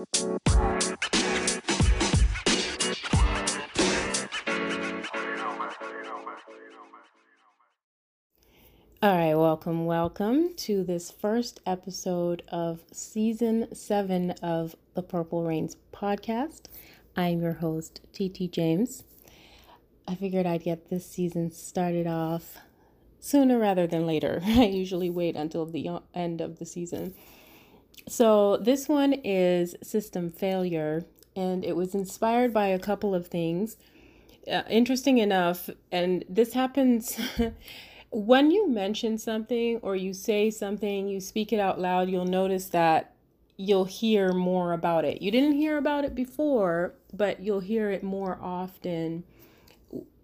All right, welcome, welcome to this first episode of season seven of the Purpl Reigns podcast. I'm your host, TT James. I figured I'd get this season started off sooner rather than later. I usually wait until the uh, end of the season. So, this one is System Failure, and it was inspired by a couple of things. Uh, interesting enough, and this happens. when you mention something or you say something, you speak it out loud, you'll notice that you'll hear more about it. You didn't hear about it before, but you'll hear it more often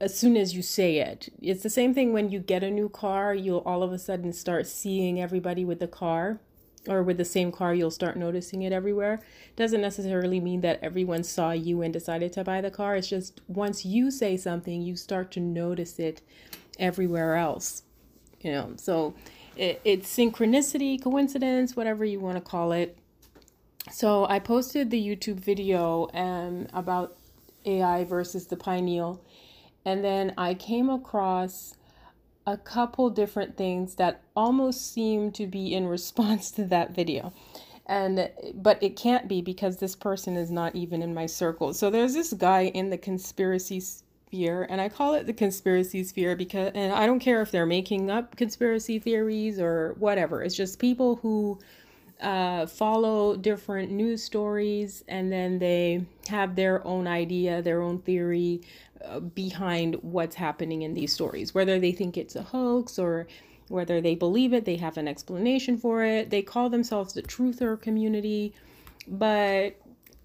as soon as you say it. It's the same thing when you get a new car, you'll all of a sudden start seeing everybody with the car or with the same car, you'll start noticing it everywhere. Doesn't necessarily mean that everyone saw you and decided to buy the car. It's just once you say something, you start to notice it everywhere else. You know, so it, it's synchronicity, coincidence, whatever you want to call it. So I posted the YouTube video um, about AI versus the pineal, and then I came across a couple different things that almost seem to be in response to that video. And but it can't be because this person is not even in my circle. So there's this guy in the conspiracy sphere and i call it the conspiracy sphere because and i don't care if they're making up conspiracy theories or whatever. It's just people who uh, follow different news stories and then they have their own idea their own theory behind what's happening in these stories whether they think it's a hoax or whether they believe it they have an explanation for it they call themselves the truther community but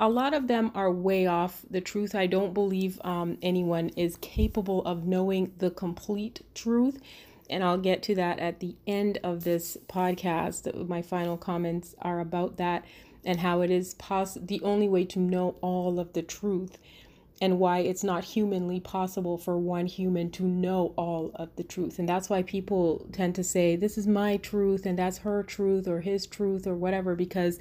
a lot of them are way off the truth. I don't believe um, anyone is capable of knowing the complete truth. And I'll get to that at the end of this podcast. My final comments are about that and how it is poss- the only way to know all of the truth and why it's not humanly possible for one human to know all of the truth. And that's why people tend to say, This is my truth, and that's her truth, or his truth, or whatever, because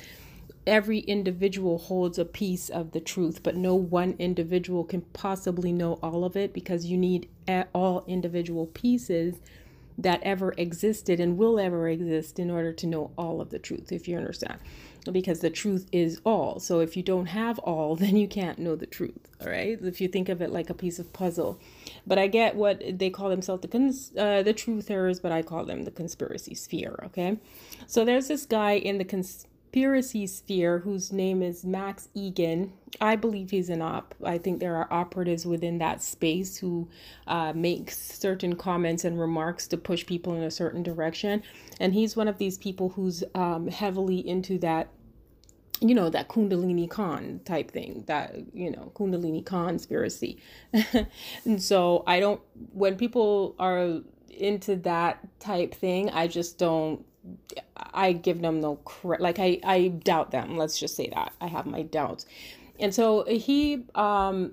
every individual holds a piece of the truth, but no one individual can possibly know all of it because you need all individual pieces that ever existed and will ever exist in order to know all of the truth, if you understand. Because the truth is all. So if you don't have all, then you can't know the truth. All right. If you think of it like a piece of puzzle. But I get what they call themselves the cons- uh, the truthers, but I call them the conspiracy sphere. Okay. So there's this guy in the cons- conspiracy sphere whose name is Max Igan. I believe he's an op. I think there are operatives within that space who uh, make certain comments and remarks to push people in a certain direction. And he's one of these people who's um, heavily into that you know that kundalini con type thing that you know kundalini conspiracy and so i don't when people are into that type thing i just don't I give them no credit. Like I, I doubt them. Let's just say that I have my doubts. And so he um,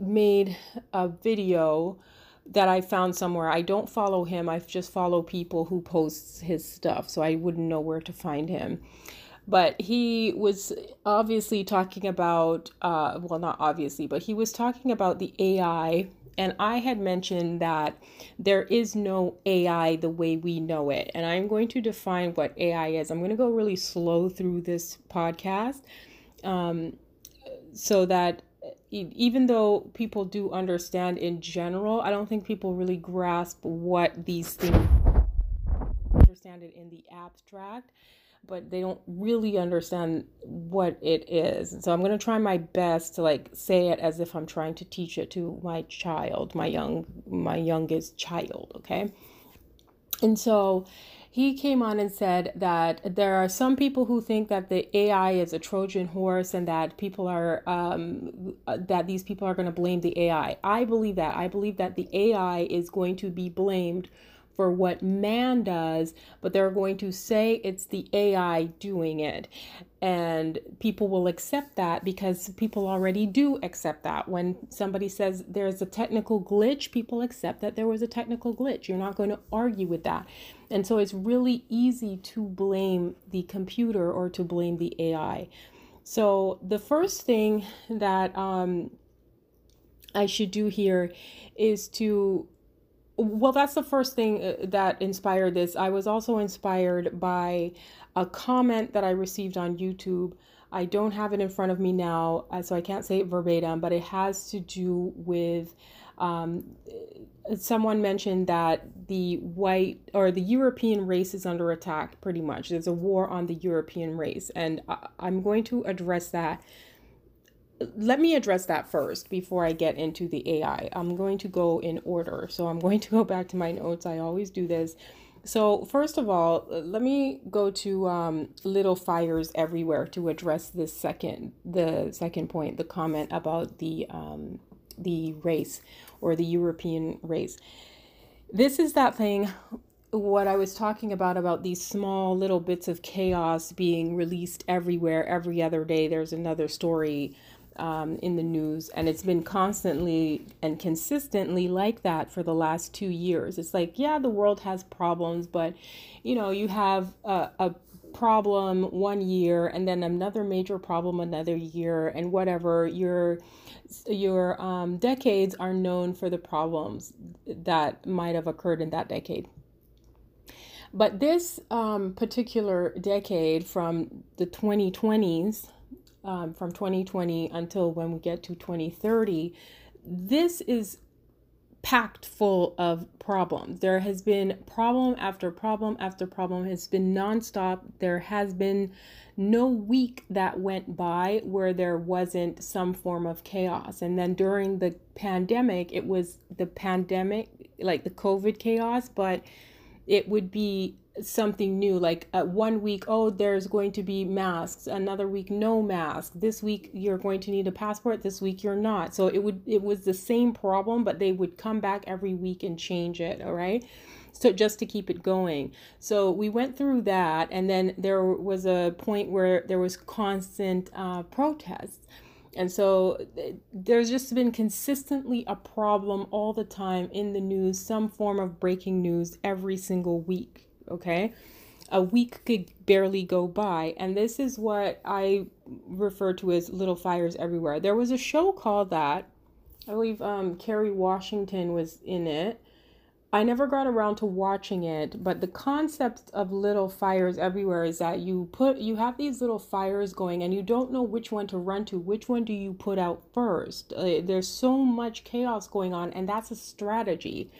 made a video that I found somewhere. I don't follow him. I just follow people who posts his stuff, so I wouldn't know where to find him. But he was obviously talking about, uh, well, not obviously, but he was talking about the AI and I had mentioned that there is no AI the way we know it. And I'm going to define what AI is. I'm going to go really slow through this podcast um, so that even though people do understand in general, I don't think people really grasp what these things understand it in the abstract but they don't really understand what it is. And so I'm going to try my best to like say it as if I'm trying to teach it to my child, my young my youngest child, okay? And so he came on and said that there are some people who think that the AI is a Trojan horse and that people are um, that these people are going to blame the AI. I believe that. I believe that the AI is going to be blamed for what man does, but they're going to say it's the AI doing it. And people will accept that because people already do accept that. When somebody says there's a technical glitch, people accept that there was a technical glitch. You're not going to argue with that. And so it's really easy to blame the computer or to blame the AI. So, the first thing that um, I should do here is to well, that's the first thing uh, that inspired this. I was also inspired by a comment that I received on YouTube. I don't have it in front of me now, uh, so I can't say it verbatim, but it has to do with um, someone mentioned that the white or the European race is under attack, pretty much. There's a war on the European race, and I, I'm going to address that let me address that first before I get into the AI. I'm going to go in order. So I'm going to go back to my notes. I always do this. So, first of all, let me go to um, little fires everywhere to address this second, the second point, the comment about the um, the race or the European race. This is that thing what I was talking about about these small little bits of chaos being released everywhere every other day. There's another story um, in the news, and it's been constantly and consistently like that for the last two years. It's like, yeah, the world has problems, but you know, you have a, a problem one year and then another major problem another year, and whatever. Your your um, decades are known for the problems that might have occurred in that decade. But this um, particular decade from the 2020s um, from 2020 until when we get to 2030, this is packed full of problems. There has been problem after problem after problem. It's been nonstop. There has been no week that went by where there wasn't some form of chaos. And then during the pandemic, it was the pandemic, like the COVID chaos, but it would be something new like uh, one week oh there's going to be masks another week no mask this week you're going to need a passport this week you're not. So it would it was the same problem but they would come back every week and change it all right? So just to keep it going. So we went through that and then there was a point where there was constant uh, protests. And so there's just been consistently a problem all the time in the news, some form of breaking news every single week okay? A week could barely go by. And this is what I refer to as little fires everywhere. There was a show called that. I believe um, Kerry Washington was in it. I never got around to watching it, but the concept of little fires everywhere is that you put you have these little fires going and you don't know which one to run to. Which one do you put out first? Uh, there's so much chaos going on and that's a strategy.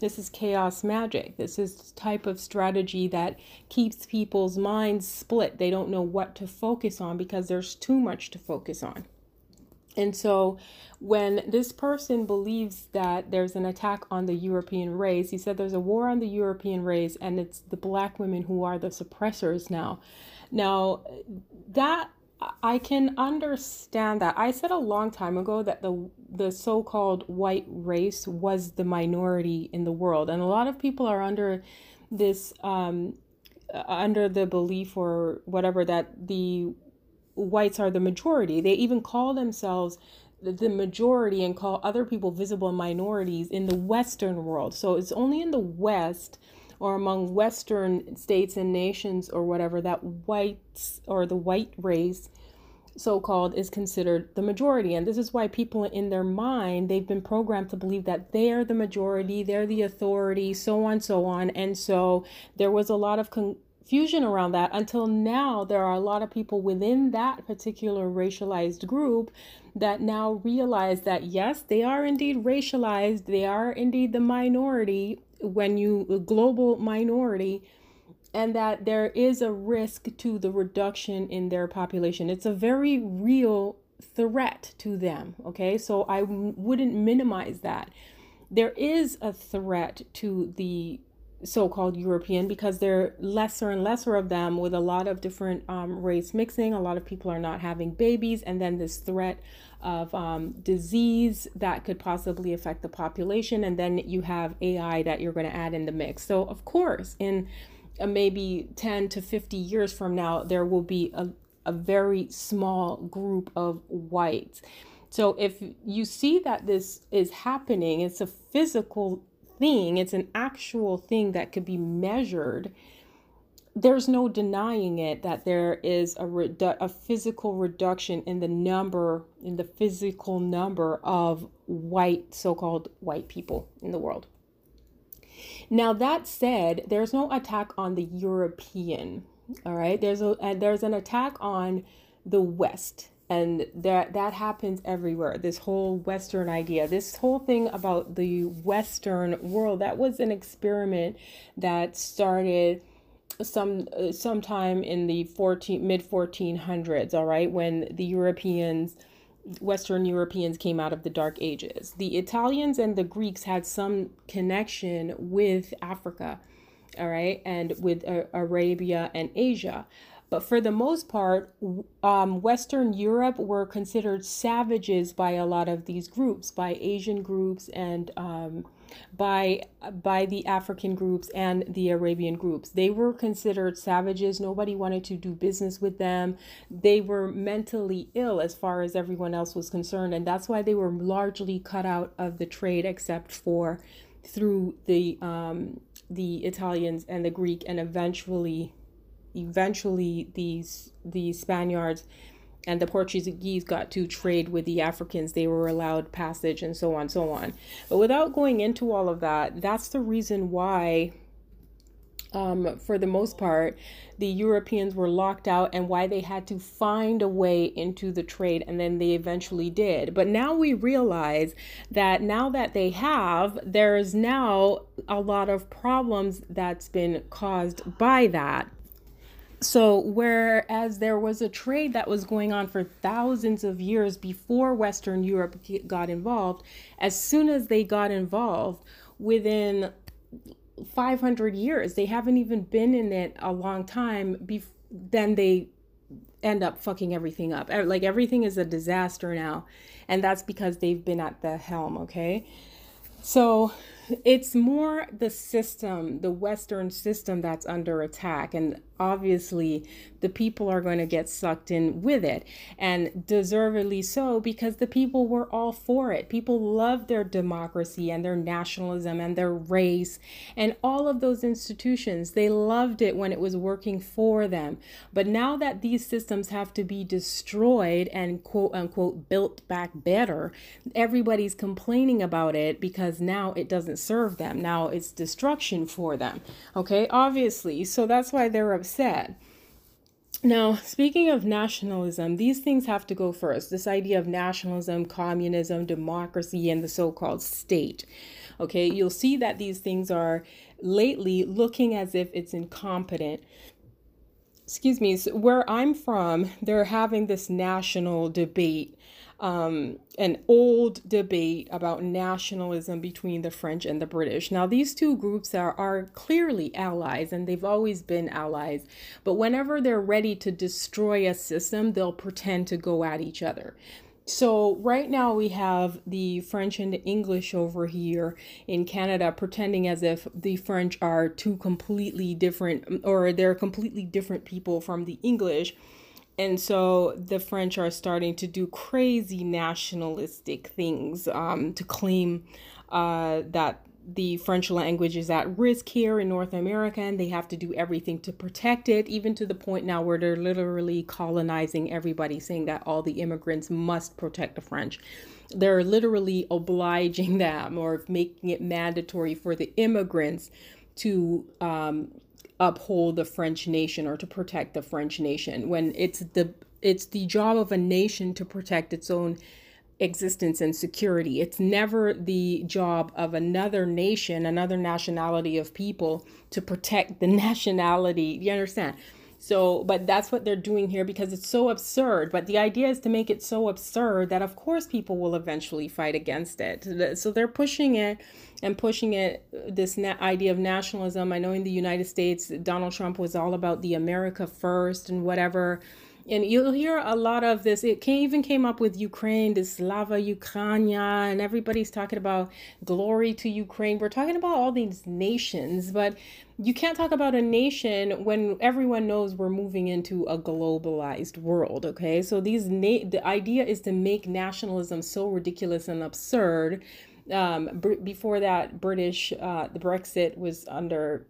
This is chaos magic. This is type of strategy that keeps people's minds split. They don't know what to focus on because there's too much to focus on. And so, when this person believes that there's an attack on the European race, he said there's a war on the European race, and it's the black women who are the suppressors now. Now, that I can understand that. I said a long time ago that the the so-called white race was the minority in the world, and a lot of people are under this um, under the belief or whatever that the whites are the majority. They even call themselves the majority and call other people visible minorities in the Western world. So it's only in the West or among Western states and nations or whatever that whites or the white race so called is considered the majority. And this is why people in their mind, they've been programmed to believe that they're the majority, they're the authority, so on, so on. And so there was a lot of confusion around that until now there are a lot of people within that particular racialized group that now realize that yes they are indeed racialized they are indeed the minority when you global minority and that there is a risk to the reduction in their population. It's a very real threat to them, okay? So I w- wouldn't minimize that. There is a threat to the so called European because there are lesser and lesser of them with a lot of different um, race mixing. A lot of people are not having babies, and then this threat of um, disease that could possibly affect the population. And then you have AI that you're going to add in the mix. So, of course, in uh, maybe 10 to 50 years from now, there will be a, a very small group of whites. So if you see that this is happening, it's a physical thing, it's an actual thing that could be measured, there's no denying it that there is a, redu- a physical reduction in the number in the physical number of white so-called white people in the world. Now that said there's no attack on the european all right? There's a uh, there's an attack on the west and that that happens everywhere. This whole western idea this whole thing about the western world that was an experiment that started some sometime in the 14 mid 1400s all right when the europeans western europeans came out of the dark ages. The italians and the greeks had some connection with africa all right and with uh, arabia and asia but for the most part, um, Western Europe were considered savages by a lot of these groups, by Asian groups and um, by by the African groups and the Arabian groups. They were considered savages. Nobody wanted to do business with them. They were mentally ill as far as everyone else was concerned, and that's why they were largely cut out of the trade, except for through the um, the Italians and the Greek, and eventually eventually these the Spaniards and the Portuguese got to trade with the Africans. They were allowed passage and so on, so on. But without going into all of that, that's the reason why, um, for the most part, the Europeans were locked out and why they had to find a way into the trade. And then they eventually did. But now we realize that now that they have, there's now a lot of problems that's been caused by that. So, whereas there was a trade that was going on for thousands of years before Western Europe got involved, as soon as they got involved, within 500 years, they haven't even been in it a long time, bef- then they end up fucking everything up. Er, like everything is a disaster now. And that's because they've been at the helm, okay? So, it's more the system, the Western system that's under attack. And obviously, the people are going to get sucked in with it. And deservedly so, because the people were all for it. People love their democracy and their nationalism and their race and all of those institutions. They loved it when it was working for them. But now that these systems have to be destroyed and quote unquote built back better, everybody's complaining about it because now it doesn't serve them. Now it's destruction for them. Okay, obviously. So that's why they're upset. Now, speaking of nationalism, these things have to go first. This idea of nationalism, communism, democracy, and the so called state. Okay, you'll see that these things are lately looking as if it's incompetent. Excuse me, so where I'm from, they're having this national debate um, an old debate about nationalism between the French and the British. Now, these two groups are, are clearly allies and they've always been allies, but whenever they're ready to destroy a system, they'll pretend to go at each other. So, right now we have the French and the English over here in Canada pretending as if the French are two completely different or they're completely different people from the English and so the French are starting to do crazy nationalistic things um, to claim uh, that the French language is at risk here in North America and they have to do everything to protect it, even to the point now where they're literally colonizing everybody, saying that all the immigrants must protect the French. They're literally obliging them or making it mandatory for the immigrants to um, uphold the French nation or to protect the French nation when it's the it's the job of a nation to protect its own existence and security. It's never the job of another nation, another nationality of people to protect the nationality. You understand? So, but that's what they're doing here because it's so absurd. But the idea is to make it so absurd that, of course, people will eventually fight against it. So they're pushing it and pushing it, this na- idea of nationalism. I know in the United States, Donald Trump was all about the America first and whatever and you'll hear a lot of this. It came, even came up with Ukraine, this Slava Ukraina, and everybody's talking about glory to Ukraine. We're talking about all these nations, but you can't talk about a nation when everyone knows we're moving into a globalized world. Okay, so these na- the idea is to make nationalism so ridiculous and absurd. Um, before that, British uh, the Brexit was under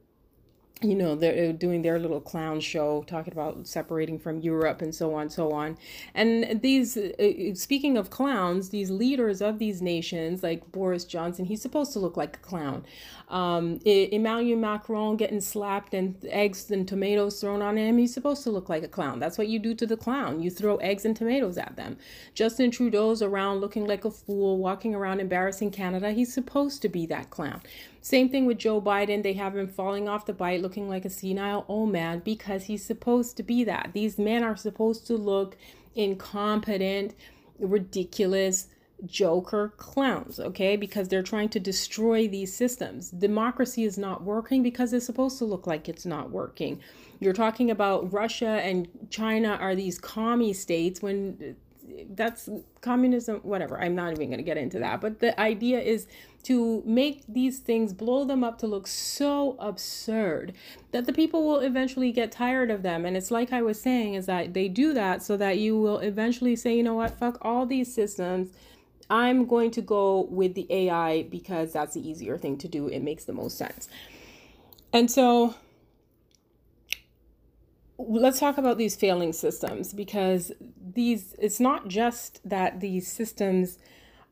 you know they're doing their little clown show talking about separating from europe and so on so on. And these uh, speaking of clowns these leaders of these nations like boris johnson he's supposed to look like a clown um, emmanuel macron getting slapped and eggs and tomatoes thrown on him he's supposed to look like a clown. That's what you do to the clown. You throw eggs and tomatoes at them. Justin trudeau's around looking like a fool walking around embarrassing canada. He's supposed to be that clown. Same thing with Joe Biden. They have him falling off the bike looking like a senile old man because he's supposed to be that. These men are supposed to look incompetent, ridiculous, joker clowns, okay? Because they're trying to destroy these systems. Democracy is not working because it's supposed to look like it's not working. You're talking about Russia and China are these commie states when that's communism, whatever. I'm not even going to get into that. But the idea is to make these things blow them up to look so absurd that the people will eventually get tired of them and it's like i was saying is that they do that so that you will eventually say you know what fuck all these systems i'm going to go with the ai because that's the easier thing to do. It makes the most sense. And so let's talk about these failing systems because these it's not just that these systems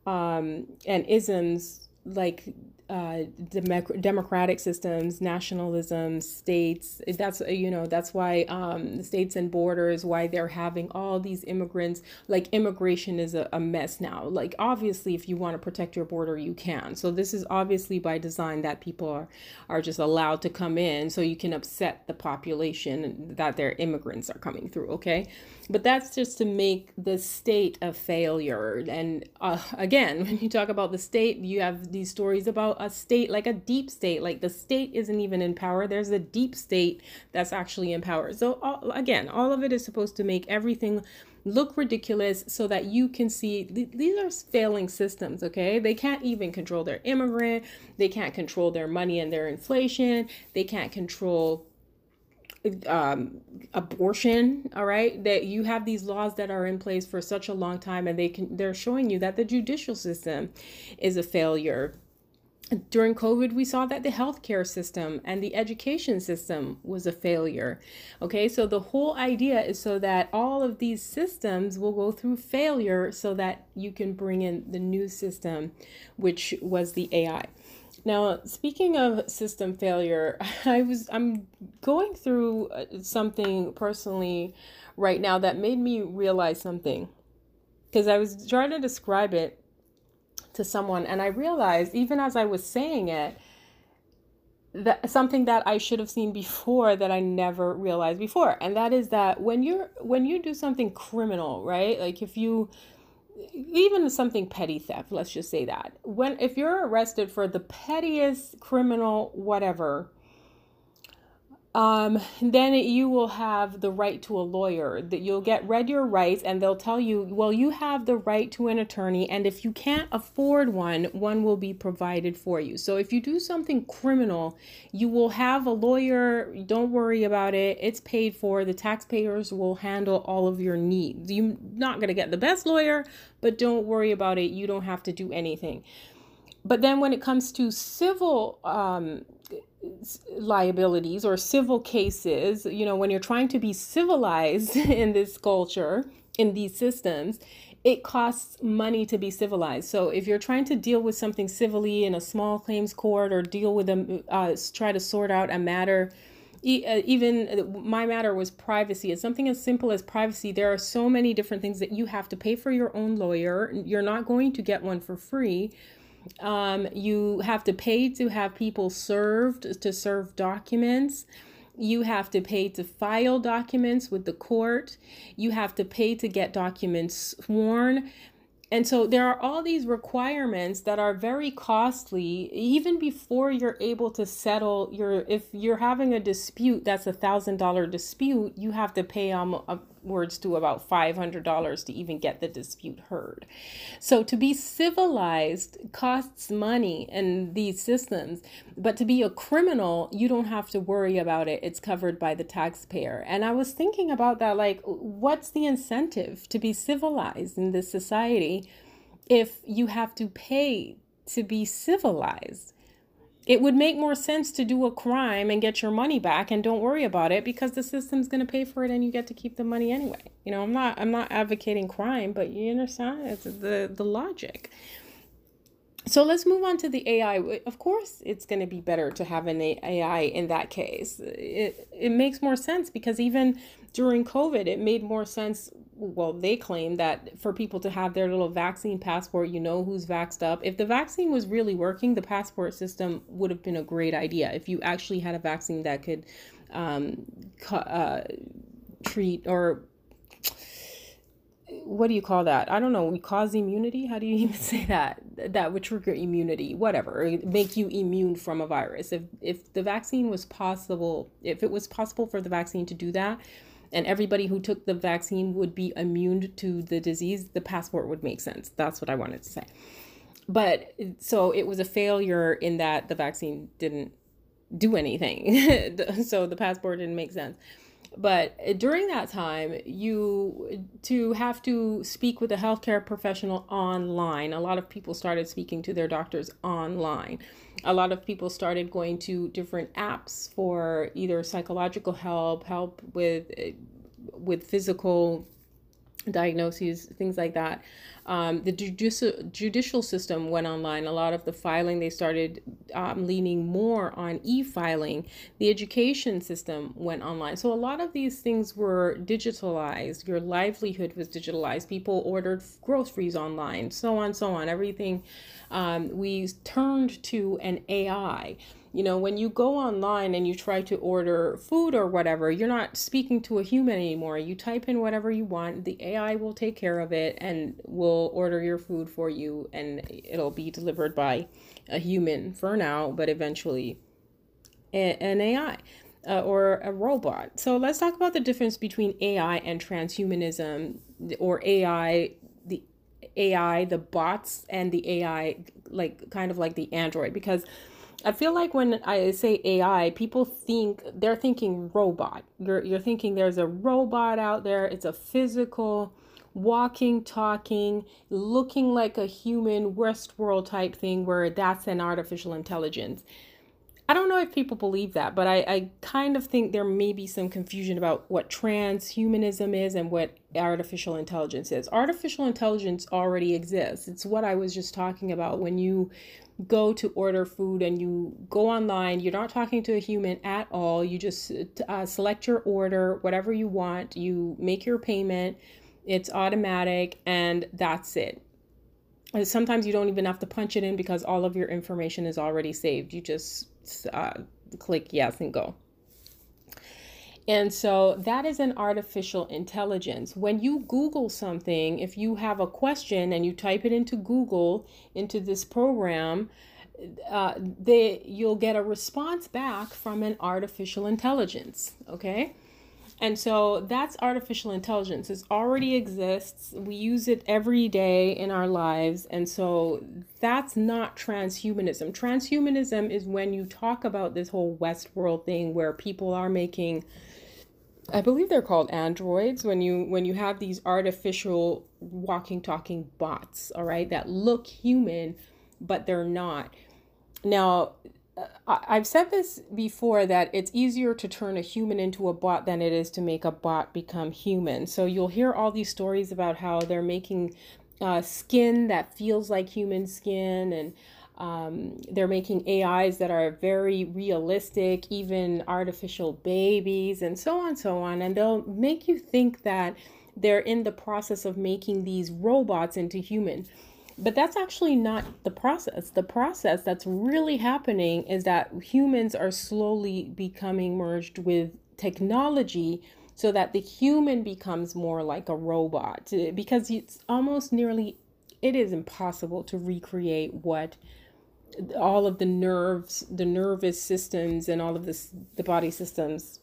um, and isms like uh, dem- democratic systems, nationalism, states. That's you know that's why um, states and borders why they're having all these immigrants. Like immigration is a, a mess now. Like obviously, if you want to protect your border, you can. So this is obviously by design that people are are just allowed to come in, so you can upset the population that their immigrants are coming through. Okay, but that's just to make the state a failure. And uh, again, when you talk about the state, you have these stories about a state like a deep state, like the state isn't even in power. There's a deep state that's actually in power. So, all, again, all of it is supposed to make everything look ridiculous so that you can see th- these are failing systems okay they can't even control their immigrant they can't control their money and their inflation they can't control um, abortion all right that you have these laws that are in place for such a long time and they can they're showing you that the judicial system is a failure during COVID, we saw that the healthcare system and the education system was a failure. Okay, so the whole idea is so that all of these systems will go through failure so that you can bring in the new system, which was the AI. Now, speaking of system failure, I was I'm going through uh, something personally right now that made me realize something. Cuz I was trying to describe it to someone and I realized even as I was saying it that something that I should have seen before that I never realized before. And that is that when you're when you do something criminal, right? Like if you even something petty theft let's just say that when if you're arrested for the pettiest criminal whatever um, then you will have the right to a lawyer that you'll get read your rights and they'll tell you well you have the right to an attorney and if you can't afford one one will be provided for you. So if you do something criminal you will have a lawyer don't worry about it it's paid for the taxpayers will handle all of your needs. You're not going to get the best lawyer but don't worry about it you don't have to do anything. But then when it comes to civil um, liabilities or civil cases, you know, when you're trying to be civilized in this culture, in these systems, it costs money to be civilized. So if you're trying to deal with something civilly in a small claims court or deal with them, uh, try to sort out a matter, uh, even uh, my matter was privacy. It's something as simple as privacy. There are so many different things that you have to pay for your own lawyer. You're not going to get one for free. Um, you have to pay to have people served to serve documents. You have to pay to file documents with the court. You have to pay to get documents sworn. And so there are all these requirements that are very costly even before you're able to settle your if you're having a dispute that's a thousand dollar dispute, you have to pay um, words to about $500 to even get the dispute heard. So to be civilized costs money in these systems, but to be a criminal, you don't have to worry about it. It's covered by the taxpayer. And I was thinking about that like what's the incentive to be civilized in this society if you have to pay to be civilized? It would make more sense to do a crime and get your money back and don't worry about it because the system's going to pay for it and you get to keep the money anyway. You know, I'm not I'm not advocating crime, but you understand it's the the logic. So let's move on to the AI. Of course, it's going to be better to have an AI in that case. It it makes more sense because even during COVID, it made more sense. Well, they claim that for people to have their little vaccine passport, you know who's vaxxed up. If the vaccine was really working, the passport system would have been a great idea. If you actually had a vaccine that could um, uh, treat or what do you call that? I don't know. We cause immunity. How do you even say that? That would trigger immunity, whatever, make you immune from a virus. If if the vaccine was possible, if it was possible for the vaccine to do that, and everybody who took the vaccine would be immune to the disease, the passport would make sense. That's what I wanted to say. But so it was a failure in that the vaccine didn't do anything. so the passport didn't make sense but uh, during that time you to have to speak with a healthcare professional online a lot of people started speaking to their doctors online. A lot of people started going to different apps for either psychological help help with uh, with physical diagnoses things like that um, the judicial judicial system went online. A lot of the filing they started um, leaning more on e-filing. The education system went online. So a lot of these things were digitalized. Your livelihood was digitalized. People ordered groceries online, so on, so on. Everything um, we turned to an AI you know, when you go online and you try to order food or whatever, you're not speaking to a human anymore. You type in whatever you want, the AI will take care of it and will order your food for you, and it'll be delivered by a human for now, but eventually an AI. Uh, or a robot. So let's talk about the difference between AI and transhumanism, or AI, the AI, the bots, and the AI, like kind of like the android, because I feel like when I say AI, people think they're thinking robot. You're you're thinking there's a robot out there. It's a physical, walking, talking, looking like a human Westworld type thing where that's an artificial intelligence. I don't know if people believe that, but I, I kind of think there may be some confusion about what transhumanism is and what artificial intelligence is. Artificial intelligence already exists. It's what I was just talking about when you go to order food and you go online, you're not talking to a human at all. You just uh, select your order, whatever you want, you make your payment, it's automatic, and that's it. sometimes you don't even have to punch it in because all of your information is already saved. You just uh, click yes and go. And so that is an artificial intelligence. When you Google something, if you have a question and you type it into Google, into this program, uh, they, you'll get a response back from an artificial intelligence. Okay. And so that's artificial intelligence. It already exists. We use it every day in our lives. And so that's not transhumanism. Transhumanism is when you talk about this whole Westworld thing where people are making I believe they're called androids when you when you have these artificial walking talking bots, all right, that look human but they're not. Now, I've said this before that it's easier to turn a human into a bot than it is to make a bot become human. So you'll hear all these stories about how they're making uh, skin that feels like human skin and um, they're making AIs that are very realistic, even artificial babies, and so on, so on. And they'll make you think that they're in the process of making these robots into human. But that's actually not the process. The process that's really happening is that humans are slowly becoming merged with technology so that the human becomes more like a robot uh, because it's almost nearly it is impossible to recreate what all of the nerves, the nervous systems, and all of this, the body systems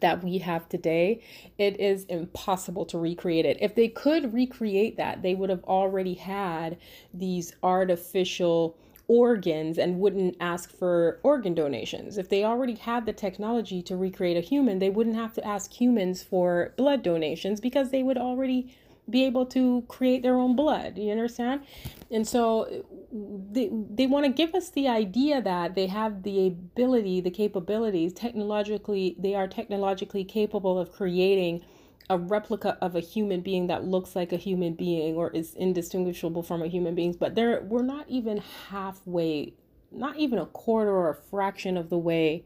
that we have today, it is impossible to recreate it. If they could recreate that, they would have already had these artificial organs and wouldn't ask for organ donations. If they already had the technology to recreate a human, they wouldn't have to ask humans for blood donations because they would already be able to create their own blood. You understand? And so they, they want to give us the idea that they have the ability, the capabilities, technologically, they are technologically capable of creating a replica of a human being that looks like a human being or is indistinguishable from a human being but there we're not even halfway not even a quarter or a fraction of the way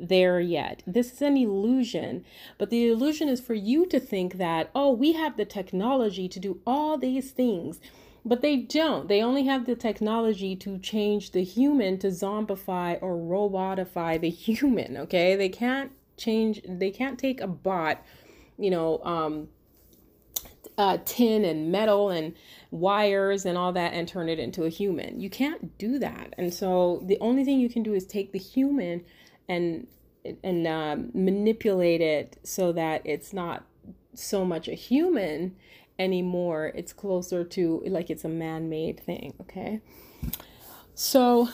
there yet. This is an illusion, but the illusion is for you to think that, oh, we have the technology to do all these things. But they don't. They only have the technology to change the human to zombify or robotify the human, okay? They can't change, they can't take a bot, you know, um, uh, tin and metal and wires and all that and turn it into a human. You can't do that. And so the only thing you can do is take the human and and uh, manipulate it so that it's not so much a human anymore. It's closer to like it's a man-made thing. Okay. So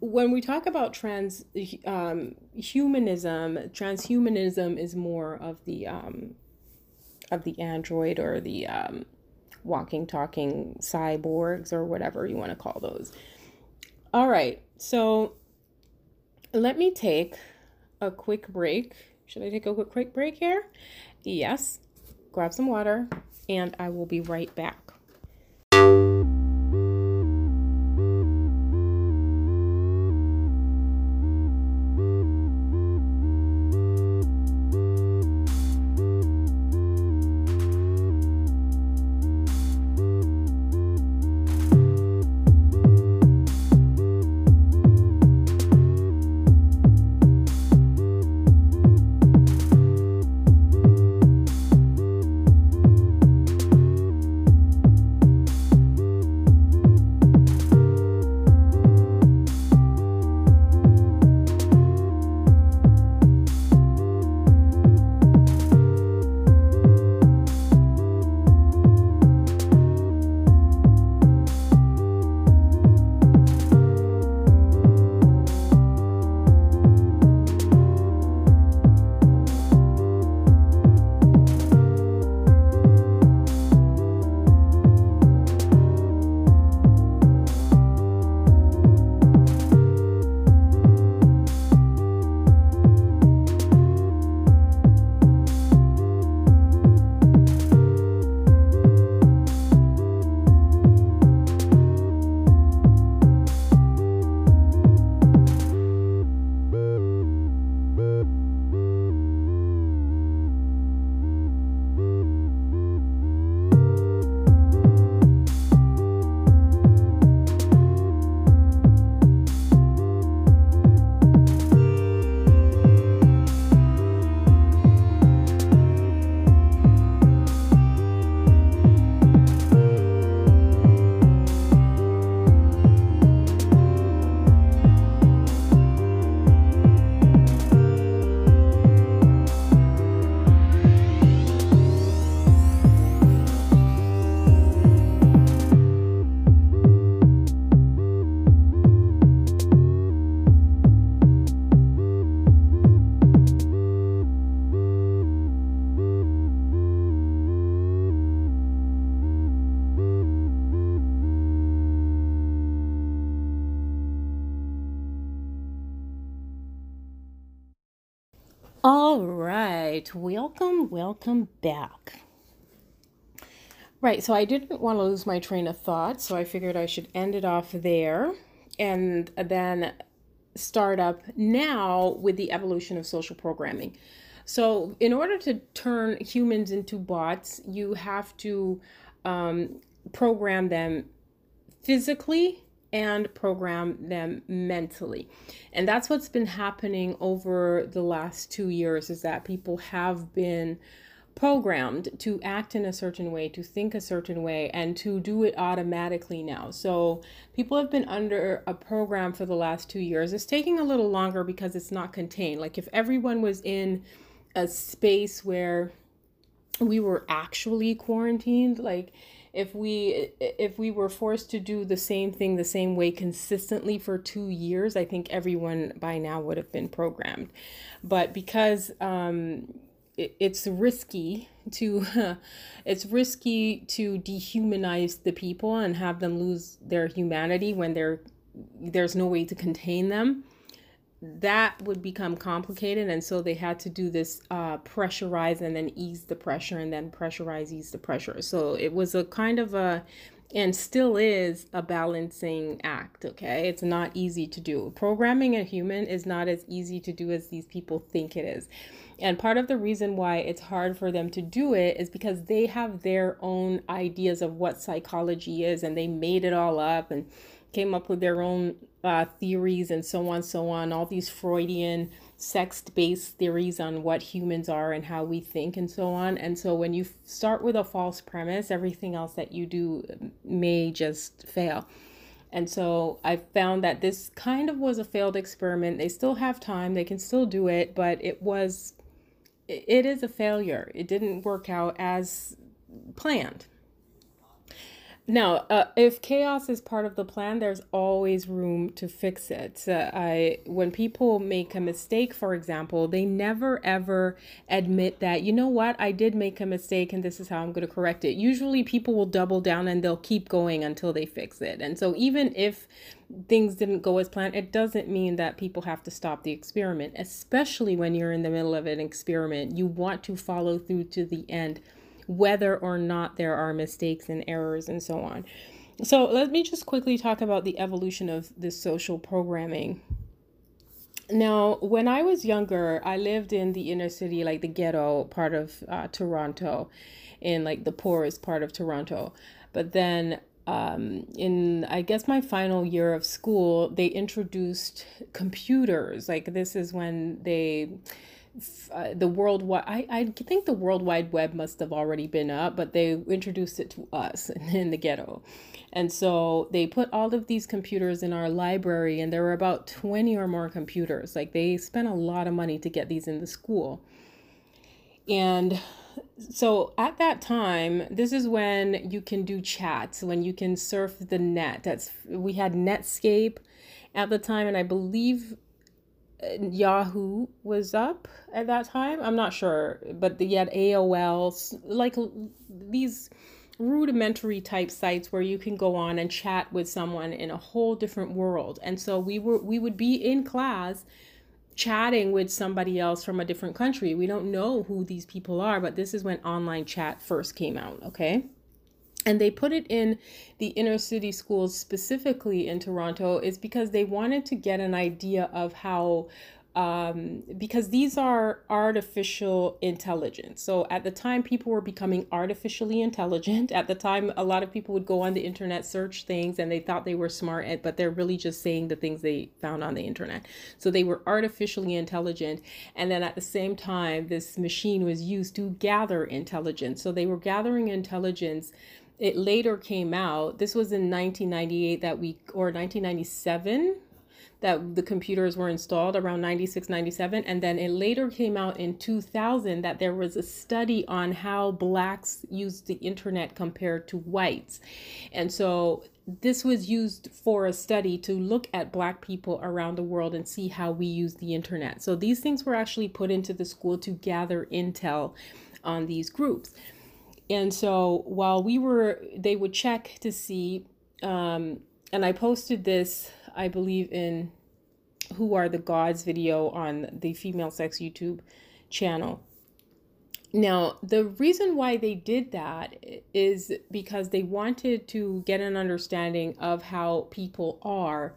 when we talk about trans um, humanism, transhumanism is more of the um, of the android or the um, walking, talking cyborgs or whatever you want to call those. All right, so let me take a quick break. Should I take a quick break here? Yes. Grab some water, and I will be right back. All right, welcome, welcome back. Right, so I didn't want to lose my train of thought, so I figured I should end it off there and then start up now with the evolution of social programming. So, in order to turn humans into bots, you have to um, program them physically and program them mentally. And that's what's been happening over the last two years is that people have been programmed to act in a certain way, to think a certain way, and to do it automatically now. So people have been under a program for the last two years. It's taking a little longer because it's not contained. Like if everyone was in a space where we were actually quarantined, like if we if we were forced to do the same thing the same way consistently for two years i think everyone by now would have been programmed. But because um, it's risky to it's risky to dehumanize the people and have them lose their humanity when they're there's no way to contain them that would become complicated and so they had to do this uh, pressurize and then ease the pressure and then pressurize ease the pressure. So it was a kind of a and still is a balancing act okay? It's not easy to do. Programming a human is not as easy to do as these people think it is. And part of the reason why it's hard for them to do it is because they have their own ideas of what psychology is and they made it all up and came up with their own uh, theories and so on, so on, all these Freudian sex based theories on what humans are and how we think and so on. And so when you start with a false premise, everything else that you do may just fail. And so I found that this kind of was a failed experiment. They still have time, they can still do it, but it was, it is a failure. It didn't work out as planned. Now, uh, if chaos is part of the plan, there's always room to fix it. Uh, I when people make a mistake, for example, they never ever admit that you know what I did make a mistake and this is how I'm going to correct it. Usually, people will double down and they'll keep going until they fix it. And so, even if things didn't go as planned, it doesn't mean that people have to stop the experiment. Especially when you're in the middle of an experiment, you want to follow through to the end whether or not there are mistakes and errors and so on. So, let me just quickly talk about the evolution of this social programming. Now, when I was younger, I lived in the inner city, like the ghetto part of uh, Toronto, in like the poorest part of Toronto. But then um, in I guess my final year of school, they introduced computers. Like this is when they uh, the worldwide I, I think the world wide web must have already been up but they introduced it to us in the ghetto. And so they put all of these computers in our library and there were about 20 or more computers. Like they spent a lot of money to get these in the school. And so at that time this is when you can do chats when you can surf the net. That's we had netscape at the time and i believe Yahoo was up at that time. I'm not sure, but the, you had like these rudimentary type sites where you can go on and chat with someone in a whole different world. And so we were we would be in class chatting with somebody else from a different country. We don't know who these people are, but this is when online chat first came out, okay? And they put it in the inner city schools specifically in Toronto is because they wanted to get an idea of how um, because these are artificial intelligence. So at the time, people were becoming artificially intelligent. At the time, a lot of people would go on the internet, search things, and they thought they were smart, but they're really just saying the things they found on the internet. So they were artificially intelligent. And then at the same time, this machine was used to gather intelligence. So they were gathering intelligence it later came out. This was in 1998 that we, or 1997 that the computers were installed around 96 97 and then it later came out in 2000 that there was a study on how blacks used the internet compared to whites and so this was used for a study to look at black people around the world and see how we use the internet so these things were actually put into the school to gather intel on these groups and so while we were, they would check to see, um, and I posted this, I believe, in Who Are the Gods video on the Female Sex YouTube channel. Now, the reason why they did that is because they wanted to get an understanding of how people are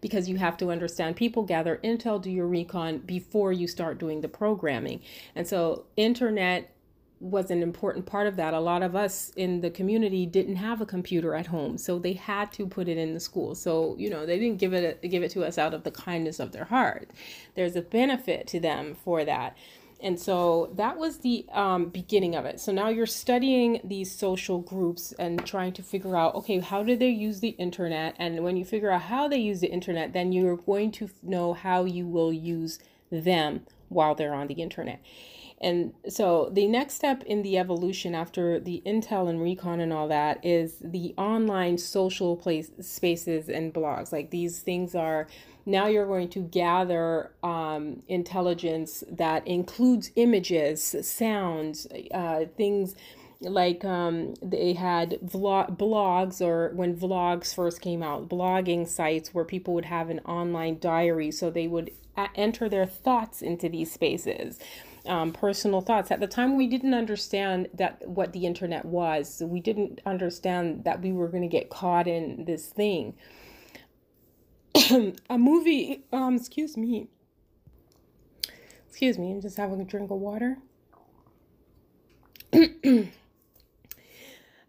because you have to understand people gather intel do your recon before you start doing the programming and so internet was an important part of that. A lot of us in the community didn't have a computer at home, so they had to put it in the school. So you know they didn't give it give it to us out of the kindness of their heart. There's a benefit to them for that. And so that was the um, beginning of it. So now you're studying these social groups and trying to figure out, okay, how do they use the internet? And when you figure out how they use the internet, then you're going to know how you will use them while they're on the internet. And so the next step in the evolution after the Intel and Recon and all that is the online social place spaces and blogs. Like these things are now you're going to gather um, intelligence that includes images, sounds, uh, things like um, they had vlog blogs or when vlogs first came out blogging sites where people would have an online diary so they would enter their thoughts into these spaces um, personal thoughts at the time we didn't understand that what the internet was we didn't understand that we were going to get caught in this thing a movie um excuse me excuse me i'm just having a drink of water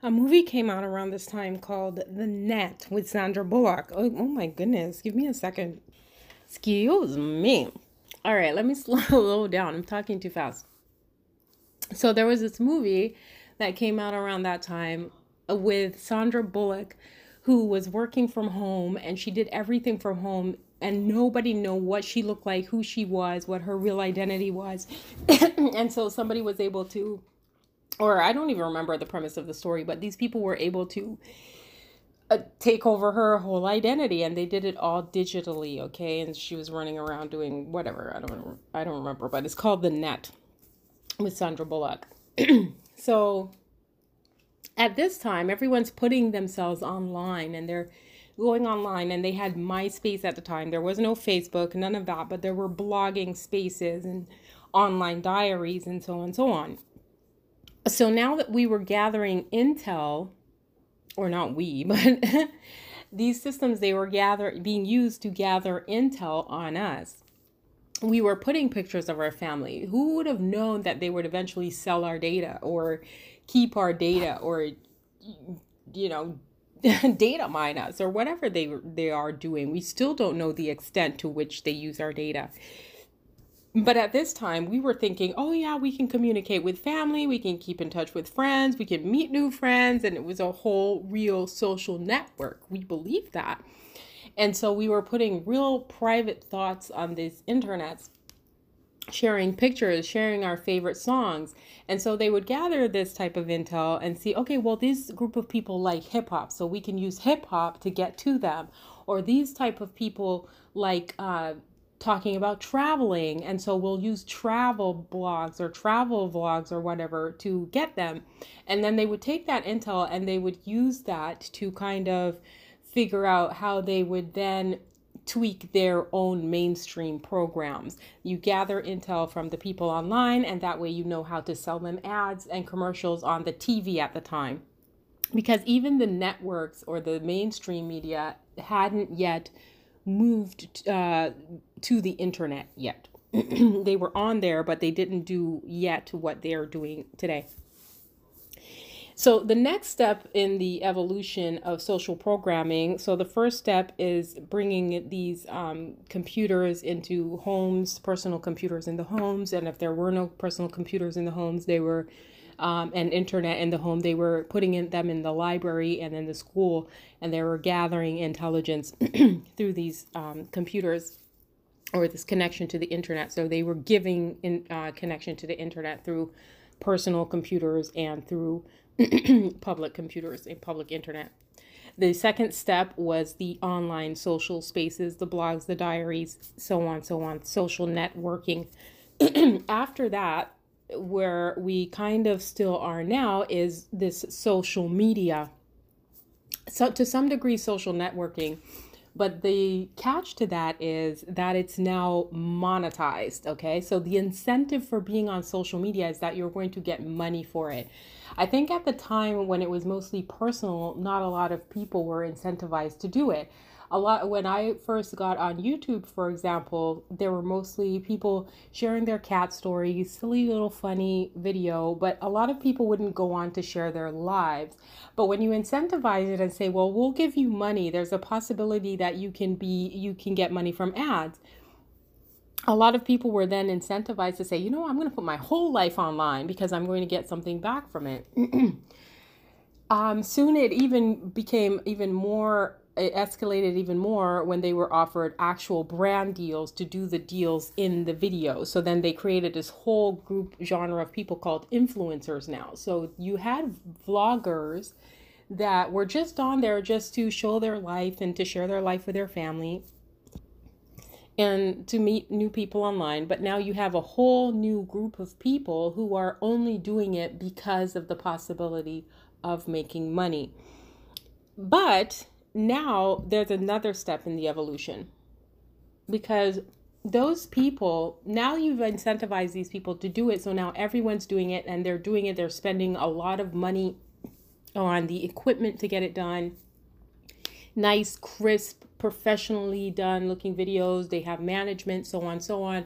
a movie came out around this time called The Net with Sandra Bullock. Oh, oh my goodness, give me a second. Excuse me. All right, let me slow down. I'm talking too fast. So there was this movie that came out around that time uh, with Sandra Bullock who was working from home and she did everything from home and nobody knew what she looked like, who she was, what her real identity was. and so somebody was able to or I don't even remember the premise of the story, but these people were able to uh, take over her whole identity and they did it all digitally, okay? And she was running around doing whatever. I don't I don't remember, but it's called The Net with Sandra Bullock. so at this time, everyone's putting themselves online and they're going online and they had MySpace at the time. There was no Facebook, none of that, but there were blogging spaces and online diaries and so on and so on so now that we were gathering intel or not we but these systems they were gather being used to gather intel on us. We were putting pictures of our family. Who would have known that they would eventually sell our data or keep our data or you know data mine us or whatever they they are doing? We still don't know the extent to which they use our data but at this time, we were thinking, oh, yeah, we can communicate with family, we can keep in touch with friends, we can meet new friends. And it was a whole real social network. We believed that. And so we were putting real private thoughts on these internets, sharing pictures, sharing our favorite songs. And so they would gather this type of intel and see, okay, well, this group of people like hip hop, so we can use hip hop to get to them. Or these type of people like uh, talking about traveling and so we'll use travel blogs or travel vlogs or whatever to get them and then they would take that intel and they would use that to kind of figure out how they would then tweak their own mainstream programs. You gather intel from the people online, and that way you know how to sell them ads and commercials on the TV at the time. Because even the networks or the mainstream media hadn't yet moved uh, to the internet yet. they were on there, but they didn't do yet what they are doing today. So, the next step in the evolution of social programming so, the first step is bringing these um, computers into homes, personal computers in the homes. And if there were no personal computers in the homes, they were um, and internet in the home. They were putting in them in the library and in the school, and they were gathering intelligence through these um, computers or this connection to the internet. So they were giving in uh, connection to the internet through personal computers and through public computers and public internet. The second step was the online social spaces, the blogs, the diaries, so on, so on, social networking. After that, where we kind of still are now is this social media. So, to some degree, social networking. But the catch to that is that it's now monetized. Okay. So, the incentive for being on social media is that you're going to get money for it. I think at the time when it was mostly personal, not a lot of people were incentivized to do it a lot when I first got on YouTube, for example, there were mostly people sharing their cat stories, silly little funny video, but a lot of people wouldn't go on to share their lives. But when you incentivize it and say, "Well, we'll give you money," there's a possibility that you can be you can get money from ads. A lot of people were then incentivized to say, "You know, I'm going to put my whole life online because I'm going to get something back from it." um, soon it even became even more it escalated even more when they were offered actual brand deals to do the deals in the video. So then they created this whole group genre of people called influencers now. So you had vloggers that were just on there just to show their life and to share their life with their family and to meet new people online. But now you have a whole new group of people who are only doing it because of the possibility of making money. But now there's another step in the evolution. Because those people now you've incentivized these people to do it so now everyone's doing it and they're doing it they're spending a lot of money on the equipment to get it done. Nice crisp professionally done looking videos. They have management so on so on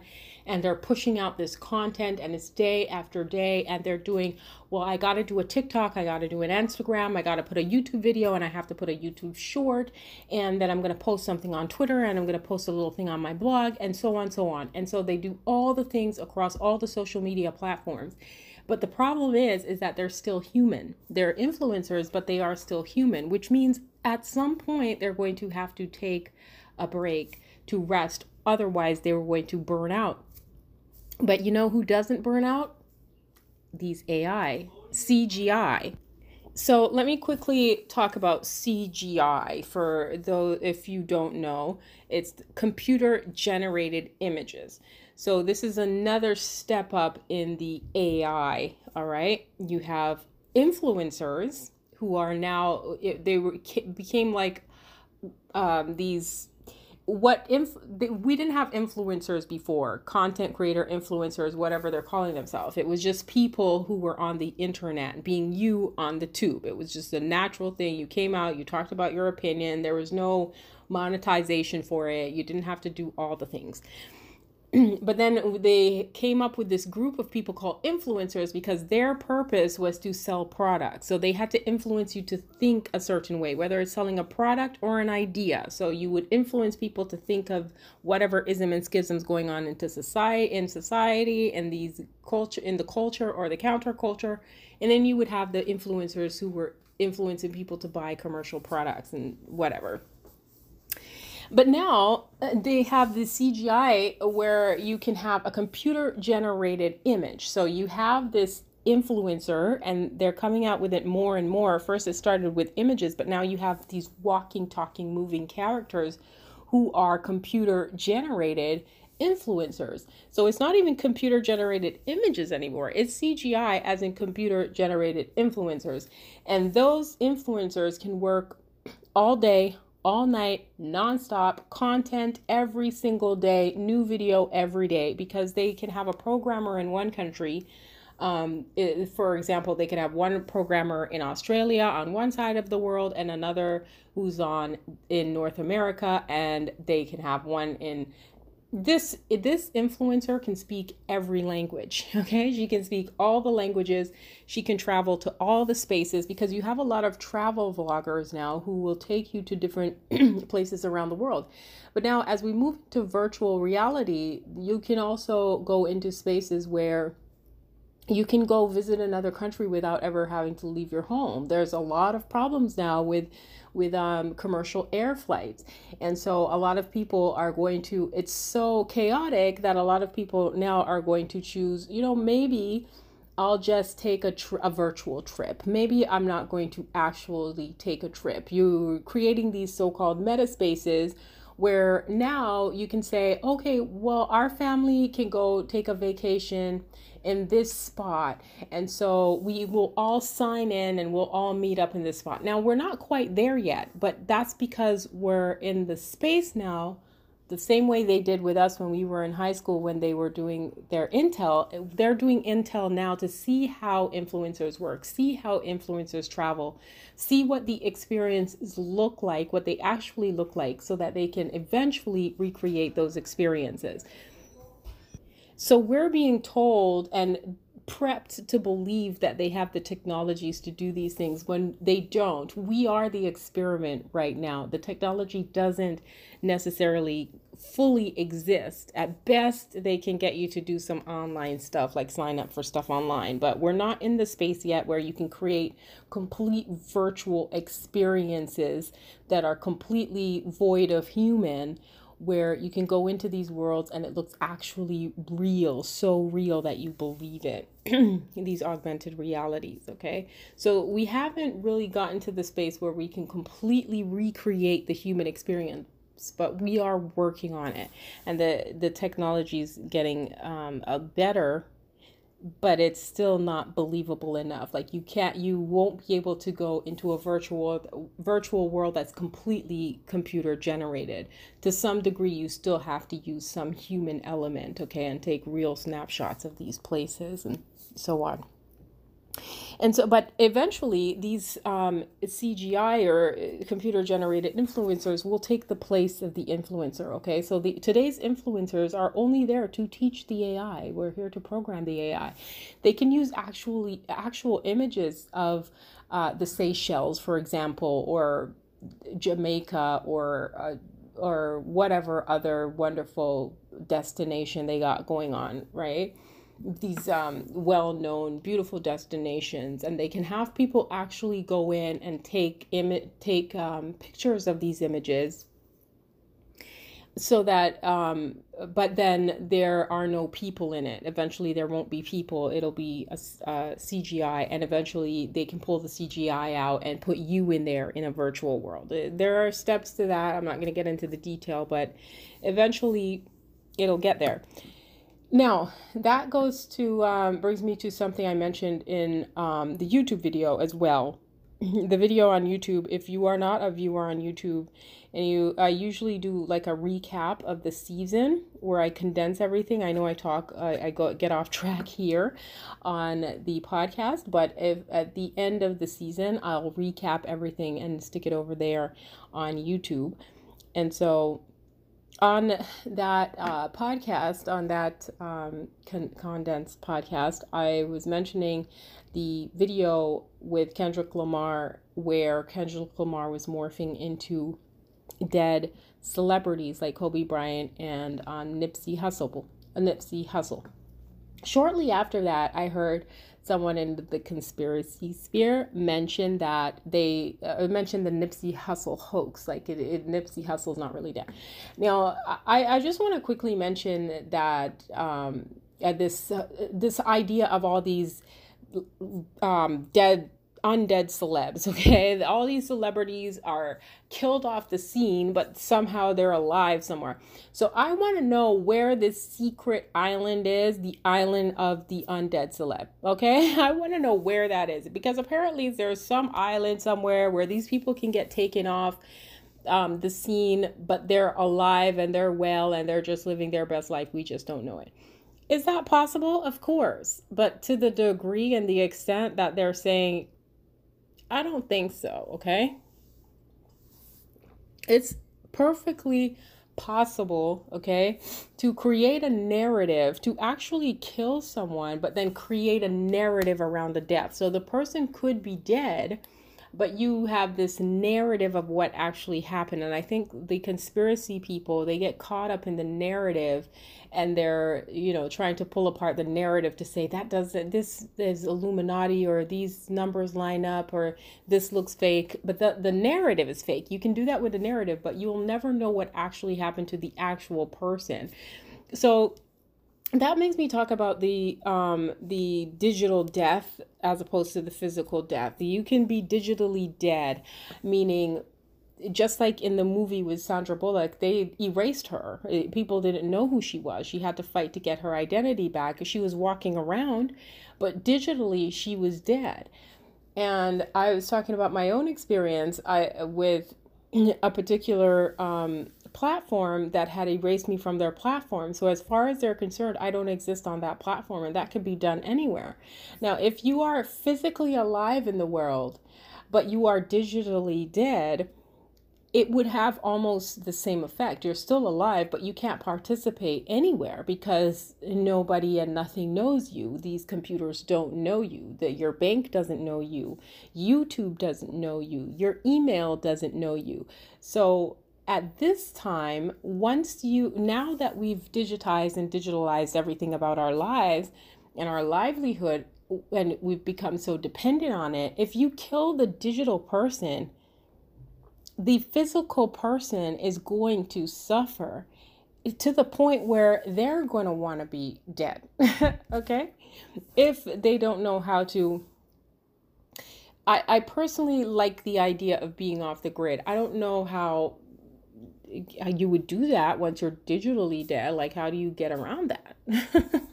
and they're pushing out this content and it's day after day and they're doing well i got to do a tiktok i got to do an instagram i got to put a youtube video and i have to put a youtube short and then i'm going to post something on twitter and i'm going to post a little thing on my blog and so on so on and so they do all the things across all the social media platforms but the problem is is that they're still human. They're influencers, but they are still human, which means at some point they're going to have to take a break to rest. Otherwise, they were going to burn out. But you know who doesn't burn out? These AI, CGI. So let me quickly talk about CGI for though if you don't know, it's computer generated images. So this is another step up in the AI, all right? You have influencers who are now they were became like um, these what inf- we didn't have influencers before content creator influencers whatever they're calling themselves. It was just people who were on the internet being you on the tube. It was just a natural thing. You came out you talked about your opinion. There was no monetization for it. You didn't have to do all the things but then they came up with this group of people called influencers because their purpose was to sell products. So they had to influence you to think a certain way, whether it's selling a product or an idea. So you would influence people to think of whatever ism and schisms going on into society, in society, and these culture, in the culture or the counterculture, and then you would have the influencers who were influencing people to buy commercial products and whatever. But now uh, they have the CGI where you can have a computer generated image. So you have this influencer and they're coming out with it more and more. First, it started with images, but now you have these walking, talking, moving characters who are computer generated influencers. So it's not even computer generated images anymore. It's CGI as in computer generated influencers. And those influencers can work all day, all night, nonstop content every single day, new video every day, because they can have a programmer in one country. Um, it, for example, they can have one programmer in Australia on one side of the world and another who's on in North America, and they can have one in this this influencer can speak every language okay? She can speak all the languages. She can travel to all the spaces because you have a lot of travel vloggers now who will take you to different places around the world. But now as we move to virtual reality you can also go into spaces where you can go visit another country without ever having to leave your home. There's a lot of problems now with with um, commercial air flights. And so a lot of people are going to, it's so chaotic that a lot of people now are going to choose, you know, maybe I'll just take a, a virtual trip. Maybe I'm not going to actually take a trip. You're creating these so called meta spaces where now you can say, okay, well, our family can go take a vacation in this spot. And so we will all sign in and we'll all meet up in this spot. Now, we're not quite there yet, but that's because we're in the space now the same way they did with us when we were in high school when they were doing their intel they're doing intel now to see how influencers work see how influencers travel see what the experiences look like what they actually look like so that they can eventually recreate those experiences so we're being told and prepped to believe that they have the technologies to do these things when they don't. We are the experiment right now. The technology doesn't necessarily fully exist. At best, they can get you to do some online stuff like sign up for stuff online, but we're not in the space yet where you can create complete virtual experiences that are completely void of human where you can go into these worlds and it looks actually real, so real that you believe it. these augmented realities, okay? So we haven't really gotten to the space where we can completely recreate the human experience but we are working on it and the the technology is getting um, a better but it's still not believable enough. Like you can't you won't be able to go into a virtual virtual world that's completely computer generated. To some degree you still have to use some human element okay and take real snapshots of these places and so on and so but eventually these um, cgi or uh, computer generated influencers will take the place of the influencer okay? So the today's influencers are only there to teach the ai we're here to program the ai they can use actually actual images of uh, the seychelles for example or jamaica or uh, or whatever other wonderful destination they got going on right these um, well-known beautiful destinations and they can have people actually go in and take Im- take um, pictures of these images so that um, but then there are no people in it. Eventually there won't be people. It'll be a, a cgi and eventually they can pull the cgi out and put you in there in a virtual world. Uh, there are steps to that. I'm not going to get into the detail but eventually it'll get there now, that goes to um, brings me to something I mentioned in um, the YouTube video as well. the video on YouTube, if you are not a viewer on YouTube, and you, I usually do like a recap of the season where I condense everything. I know I talk, uh, I go get off track here on the podcast, but if at the end of the season, I'll recap everything and stick it over there on YouTube. And so on that uh, podcast, on that um, con- condensed podcast, I was mentioning the video with Kendrick Lamar where Kendrick Lamar was morphing into dead celebrities like Kobe Bryant and um, Nipsey Hussle. Nipsey Hussle. Shortly after that, I heard someone in the conspiracy sphere mentioned that they uh, mentioned the Nipsey Hussle hoax. Like it, it Nipsey Hussle's not really dead. Now, I, I just want to quickly mention that um, uh, this uh, this idea of all these um, dead undead celebs, okay? All these celebrities are killed off the scene, but somehow they're alive somewhere. So I want to know where this secret island is, the island of the undead celeb, okay? I want to know where that is because apparently there's some island somewhere where these people can get taken off um, the scene, but they're alive and they're well and they're just living their best life. We just don't know it. Is that possible? Of course. But to the degree and the extent that they're saying I don't think so, okay? It's perfectly possible, okay, to create a narrative, to actually kill someone, but then create a narrative around the death. So the person could be dead, but you have this narrative of what actually happened. And I think the conspiracy people, they get caught up in the narrative and they're you know trying to pull apart the narrative to say that doesn't this is illuminati or these numbers line up or this looks fake. But the the narrative is fake. You can do that with the narrative but you'll never know what actually happened to the actual person. So that makes me talk about the um the digital death as opposed to the physical death you can be digitally dead meaning just like in the movie with Sandra Bullock, they erased her. People didn't know who she was. She had to fight to get her identity back. Because she was walking around, but digitally she was dead. And I was talking about my own experience I with a particular um, platform that had erased me from their platform. So as far as they're concerned, I don't exist on that platform, and that could be done anywhere. Now, if you are physically alive in the world, but you are digitally dead, it would have almost the same effect. You're still alive, but you can't participate anywhere because nobody and nothing knows you. These computers don't know you. That your bank doesn't know you. YouTube doesn't know you. Your email doesn't know you. So at this time, once you now that we've digitized and digitalized everything about our lives and our livelihood and we've become so dependent on it, if you kill the digital person, the physical person is going to suffer to the point where they're going to want to be dead. okay? If they don't know how to. I, I personally like the idea of being off the grid. I don't know how you would do that once you're digitally dead. Like, how do you get around that?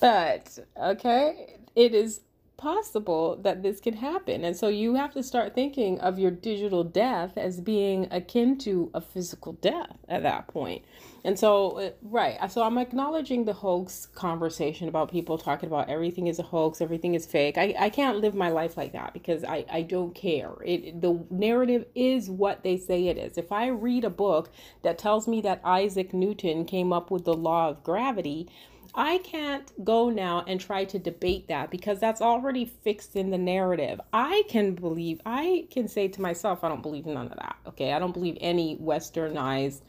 but, okay, it is possible that this can happen. And so you have to start thinking of your digital death as being akin to a physical death at that point. And so, uh, right. So I'm acknowledging the hoax conversation about people talking about everything is a hoax, everything is fake. I, I can't live my life like that because I, I don't care. It, the narrative is what they say it is. If I read a book that tells me that Isaac Newton came up with the law of gravity, I can't go now and try to debate that because that's already fixed in the narrative. I can believe, I can say to myself, I don't believe none of that. Okay. I don't believe any westernized,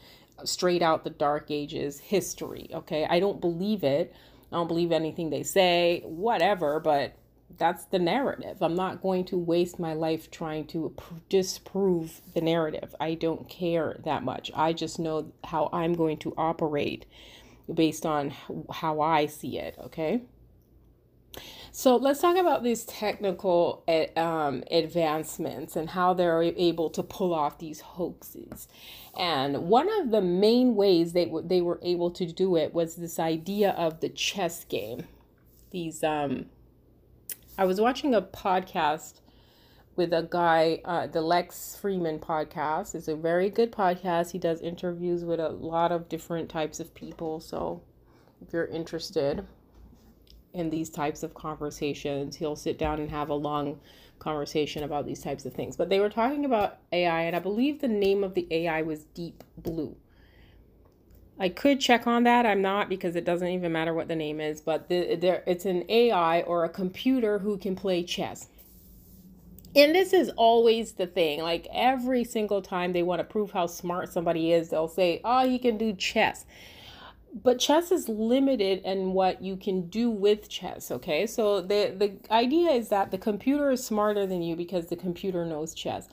straight out the dark ages history. Okay. I don't believe it. I don't believe anything they say, whatever, but that's the narrative. I'm not going to waste my life trying to disprove the narrative. I don't care that much. I just know how I'm going to operate based on how I see it, okay? So let's talk about these technical um, advancements and how they're able to pull off these hoaxes. And one of the main ways they, w- they were able to do it was this idea of the chess game. These, um, I was watching a podcast with a guy, uh, the Lex Fridman podcast. It's a very good podcast. He does interviews with a lot of different types of people. So if you're interested in these types of conversations, he'll sit down and have a long conversation about these types of things. But they were talking about AI, and I believe the name of the AI was Deep Blue. I could check on that. I'm not because it doesn't even matter what the name is, but the, there it's an AI or a computer who can play chess and this is always the thing like every single time they want to prove how smart somebody is they'll say oh he can do chess. But chess is limited in what you can do with chess okay? So the the idea is that the computer is smarter than you because the computer knows chess.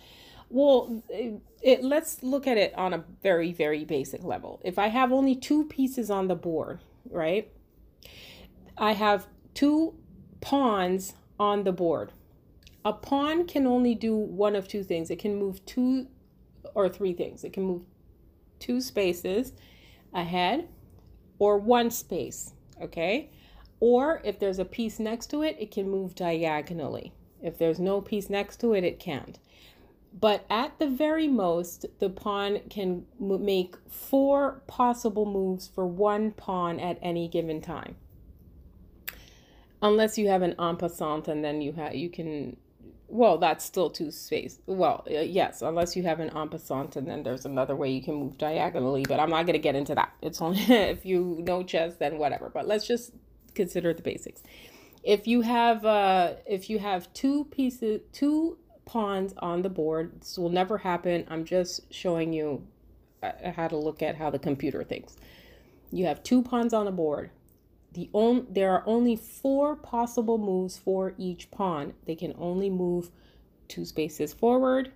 Well it, it, let's look at it on a very very basic level. If i have only two pieces on the board right? I have two pawns on the board a pawn can only do one of two things. It can move two or three things. It can move two spaces ahead or one space, okay? Or if there's a piece next to it, it can move diagonally. If there's no piece next to it, it can't. But at the very most, the pawn can make four possible moves for one pawn at any given time. Unless you have an en passant, and then you have you can well, that's still two space. Well, yes, unless you have an en passant, and then there's another way you can move diagonally. But I'm not going to get into that. It's only if you know chess, then whatever. But let's just consider the basics. If you have uh, if you have two pieces, two pawns on the board, this will never happen. I'm just showing you uh, how to look at how the computer thinks. You have two pawns on the board the on, there are only four possible moves for each pawn. They can only move two spaces forward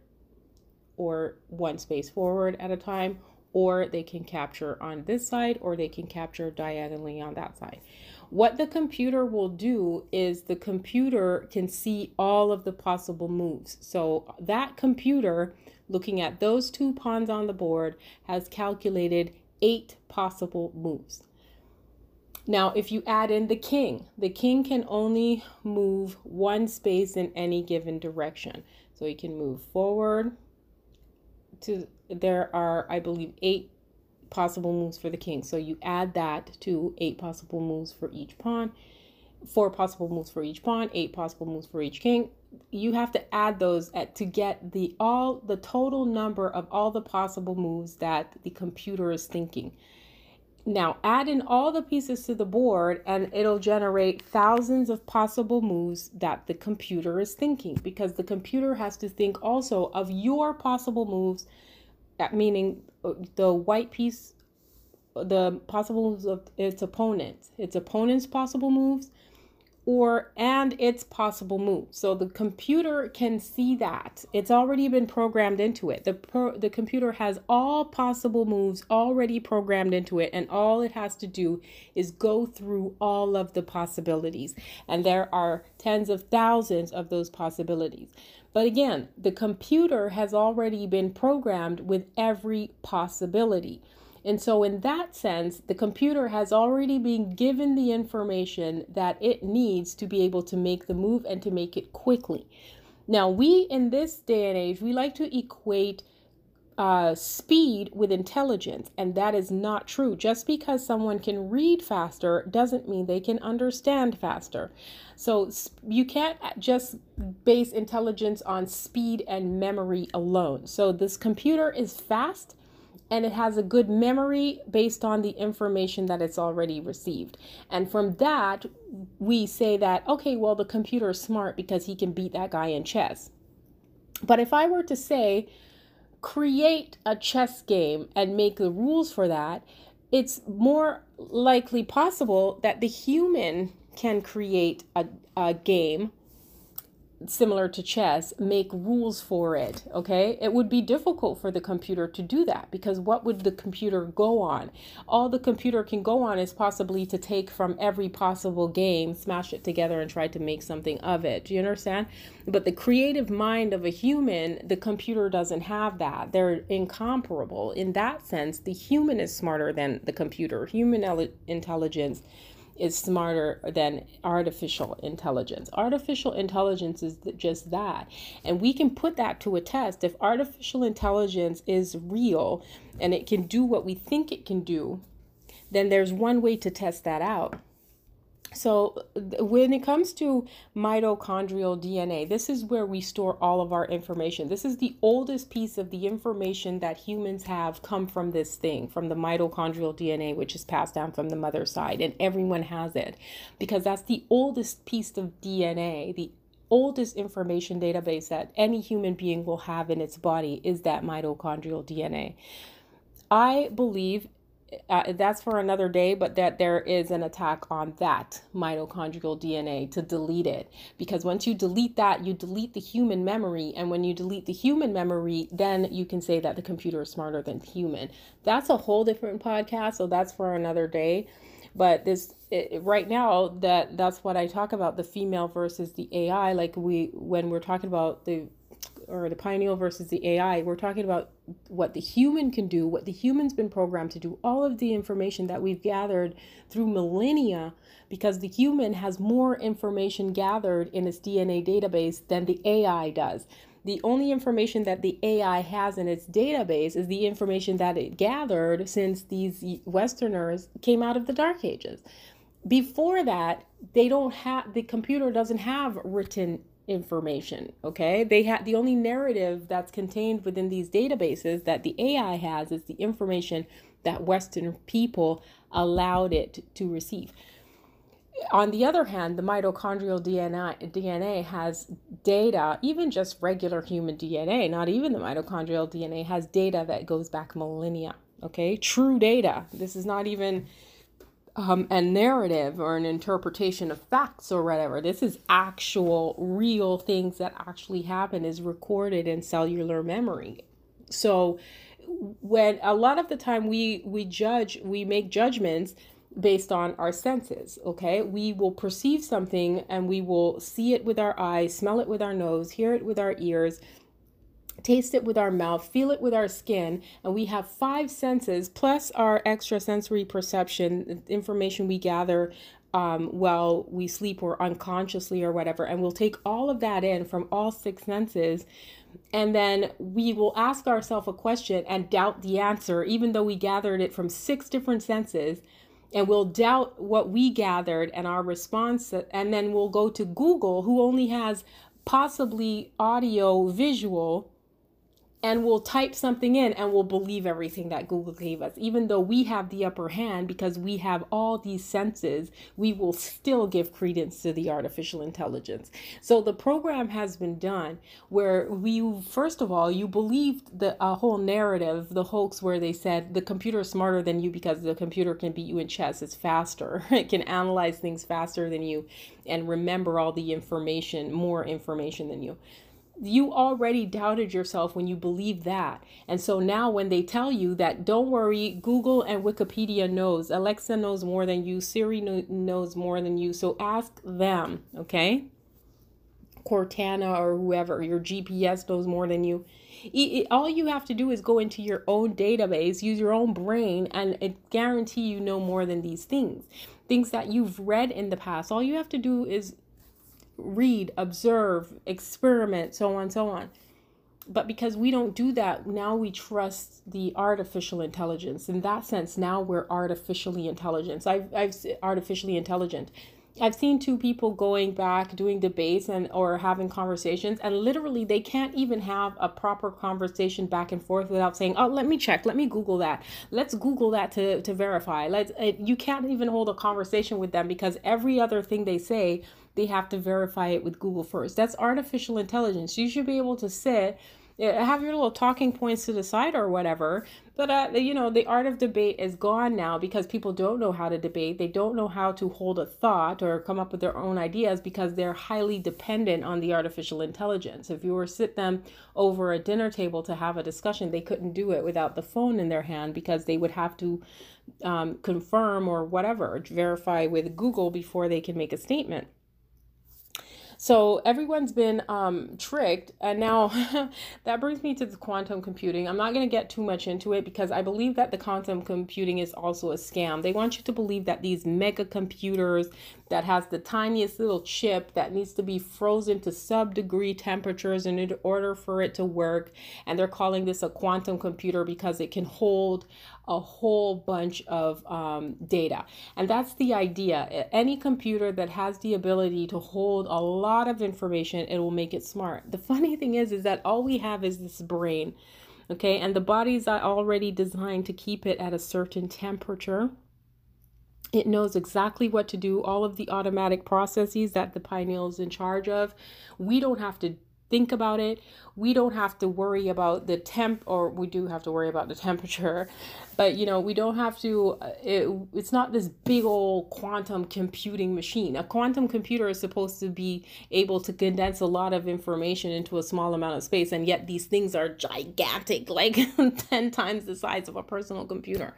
or one space forward at a time, or they can capture on this side or they can capture diagonally on that side. What the computer will do is the computer can see all of the possible moves. So that computer, looking at those two pawns on the board, has calculated eight possible moves. Now, if you add in the king, the king can only move one space in any given direction. So he can move forward to, there are, I believe, eight possible moves for the king. So you add that to eight possible moves for each pawn. four possible moves for each pawn, eight possible moves for each king. You have to add those at, to get the all the total number of all the possible moves that the computer is thinking. Now add in all the pieces to the board and it'll generate thousands of possible moves that the computer is thinking because the computer has to think also of your possible moves, meaning uh, the white piece, the possible moves of its opponent, its opponent's possible moves, or and its possible moves. So the computer can see that. It's already been programmed into it. The pro, the computer has all possible moves already programmed into it and all it has to do is go through all of the possibilities. And there are tens of thousands of those possibilities. But again, the computer has already been programmed with every possibility. And so, in that sense, the computer has already been given the information that it needs to be able to make the move and to make it quickly. Now, we in this day and age, we like to equate uh, speed with intelligence, and that is not true. Just because someone can read faster doesn't mean they can understand faster. So you can't just base intelligence on speed and memory alone. So this computer is fast and it has a good memory based on the information that it's already received. And from that, we say that, okay, well, the computer is smart because he can beat that guy in chess. But if I were to say, create a chess game and make the rules for that, it's more likely possible that the human can create a, a game similar to chess make rules for it okay? It would be difficult for the computer to do that because what would the computer go on? All the computer can go on is possibly to take from every possible game smash it together and try to make something of it. Do you understand? But the creative mind of a human the computer doesn't have that. They're incomparable. In that sense the human is smarter than the computer. Human intelligence is smarter than artificial intelligence. Artificial intelligence is just that. And we can put that to a test. If artificial intelligence is real and it can do what we think it can do, then there's one way to test that out. So, when it comes to mitochondrial DNA, this is where we store all of our information. This is the oldest piece of the information that humans have come from this thing, from the mitochondrial DNA, which is passed down from the mother's side, and everyone has it because that's the oldest piece of DNA, the oldest information database that any human being will have in its body is that mitochondrial DNA. I believe uh, that's for another day, but that there is an attack on that mitochondrial DNA to delete it. Because once you delete that, you delete the human memory. And when you delete the human memory, then you can say that the computer is smarter than human. That's a whole different podcast. So that's for another day. But this it, right now that that's what I talk about the female versus the AI. Like we when we're talking about the or the pineal versus the AI, we're talking about what the human can do, what the human's been programmed to do, all of the information that we've gathered through millennia, because the human has more information gathered in its DNA database than the AI does. The only information that the AI has in its database is the information that it gathered since these Westerners came out of the Dark Ages. Before that, they don't have the computer doesn't have written information okay? They have the only narrative that's contained within these databases that the ai has is the information that western people allowed it to receive. On the other hand the mitochondrial dna dna has data even just regular human dna not even the mitochondrial dna has data that goes back millennia okay? True data. This is not even um, a narrative or an interpretation of facts or whatever. This is actual, real things that actually happen, is recorded in cellular memory. So, when a lot of the time we we judge, we make judgments based on our senses. Okay, we will perceive something and we will see it with our eyes, smell it with our nose, hear it with our ears, taste it with our mouth, feel it with our skin, and we have five senses plus our extrasensory perception, information we gather um, while we sleep or unconsciously or whatever. And we'll take all of that in from all six senses. And then we will ask ourselves a question and doubt the answer, even though we gathered it from six different senses. and we'll doubt what we gathered and our response and then we'll go to Google who only has possibly audio visual and we'll type something in and we'll believe everything that Google gave us. Even though we have the upper hand because we have all these senses, we will still give credence to the artificial intelligence. So the program has been done where we, first of all, you believed the a whole narrative, the hoax where they said the computer is smarter than you because the computer can beat you in chess, it's faster, it can analyze things faster than you and remember all the information, more information than you you already doubted yourself when you believed that. And so now when they tell you that don't worry, Google and Wikipedia knows, Alexa knows more than you, Siri knows more than you. So ask them, okay? Cortana or whoever, your GPS knows more than you. all you have to do is go into your own database, use your own brain, and it guarantee you know more than these things. Things that you've read in the past. All you have to do is read, observe, experiment, so on, so on. But because we don't do that, now we trust the artificial intelligence. In that sense, now we're artificially intelligent. I've, I've artificially intelligent. I've seen two people going back doing debates and or having conversations and literally they can't even have a proper conversation back and forth without saying, "Oh, let me check. Let me Google that. Let's Google that to to verify." Let's you can't even hold a conversation with them because every other thing they say they have to verify it with Google first. That's artificial intelligence. You should be able to sit eh, have your little talking points to the side or whatever but uh, you know the art of debate is gone now because people don't know how to debate. They don't know how to hold a thought or come up with their own ideas because they're highly dependent on the artificial intelligence. If you were sit them over a dinner table to have a discussion they couldn't do it without the phone in their hand because they would have to um, confirm or whatever verify with google before they can make a statement so everyone's been um, tricked. And now that brings me to the quantum computing. I'm not going to get too much into it because I believe that the quantum computing is also a scam. They want you to believe that these mega computers that has the tiniest little chip that needs to be frozen to sub degree temperatures in order for it to work. And they're calling this a quantum computer because it can hold a whole bunch of um, data. And that's the idea. Any computer that has the ability to hold a lot of information, it will make it smart. The funny thing is, is that all we have is this brain. Okay, and the are already designed to keep it at a certain temperature. It knows exactly what to do, all of the automatic processes that the pineal is in charge of. We don't have to think about it. We don't have to worry about the temp, or we do have to worry about the temperature, but you know, we don't have to. Uh, it, it's not this big old quantum computing machine. A quantum computer is supposed to be able to condense a lot of information into a small amount of space, and yet these things are gigantic, like 10 times the size of a personal computer.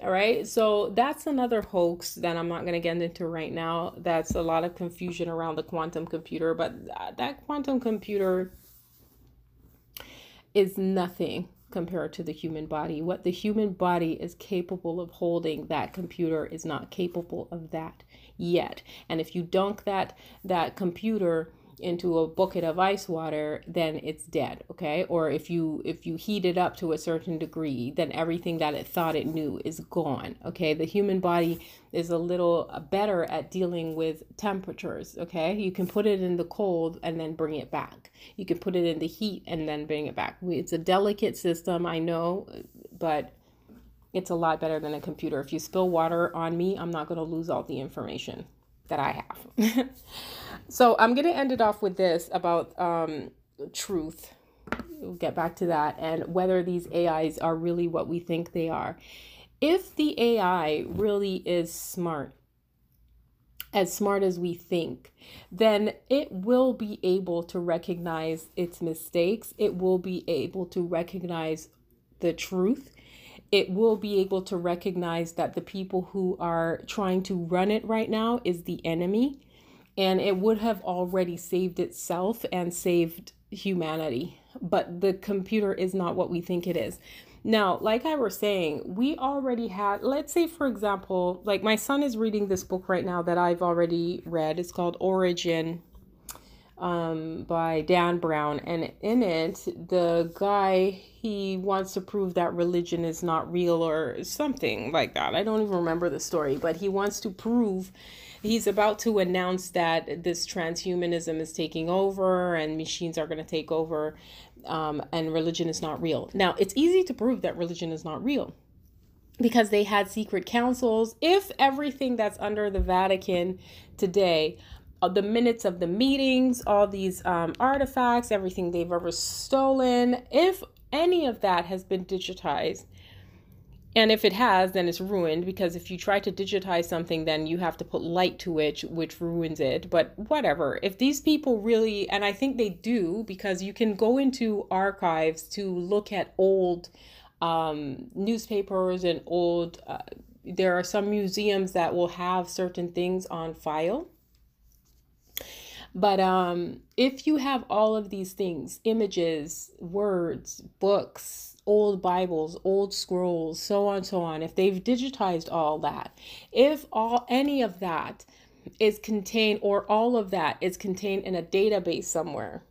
All right. So that's another hoax that I'm not going to get into right now. That's a lot of confusion around the quantum computer, but uh, that quantum computer is nothing compared to the human body. What the human body is capable of holding, that computer is not capable of that yet. And if you dunk that that computer into a bucket of ice water then it's dead okay? Or if you if you heat it up to a certain degree then everything that it thought it knew is gone okay? The human body is a little better at dealing with temperatures okay? You can put it in the cold and then bring it back. You can put it in the heat and then bring it back. It's a delicate system i know but it's a lot better than a computer. If you spill water on me i'm not going to lose all the information that I have. so I'm going to end it off with this about um, truth. We'll get back to that and whether these AIs are really what we think they are. If the AI really is smart, as smart as we think, then it will be able to recognize its mistakes. It will be able to recognize the truth it will be able to recognize that the people who are trying to run it right now is the enemy and it would have already saved itself and saved humanity. But the computer is not what we think it is. Now like i was saying we already had let's say for example like my son is reading this book right now that i've already read. It's called origin um, by Dan Brown, and in it, the guy he wants to prove that religion is not real or something like that. I don't even remember the story, but he wants to prove he's about to announce that this transhumanism is taking over and machines are going to take over um, and religion is not real. Now, it's easy to prove that religion is not real because they had secret councils. If everything that's under the Vatican today, uh, the minutes of the meetings, all these um, artifacts, everything they've ever stolen, if any of that has been digitized, and if it has, then it's ruined because if you try to digitize something, then you have to put light to it, which ruins it. But whatever. If these people really, and I think they do, because you can go into archives to look at old um, newspapers and old, uh, there are some museums that will have certain things on file. But um, if you have all of these things images, words, books, old Bibles, old scrolls, so on, so on, if they've digitized all that, if all any of that is contained or all of that is contained in a database somewhere,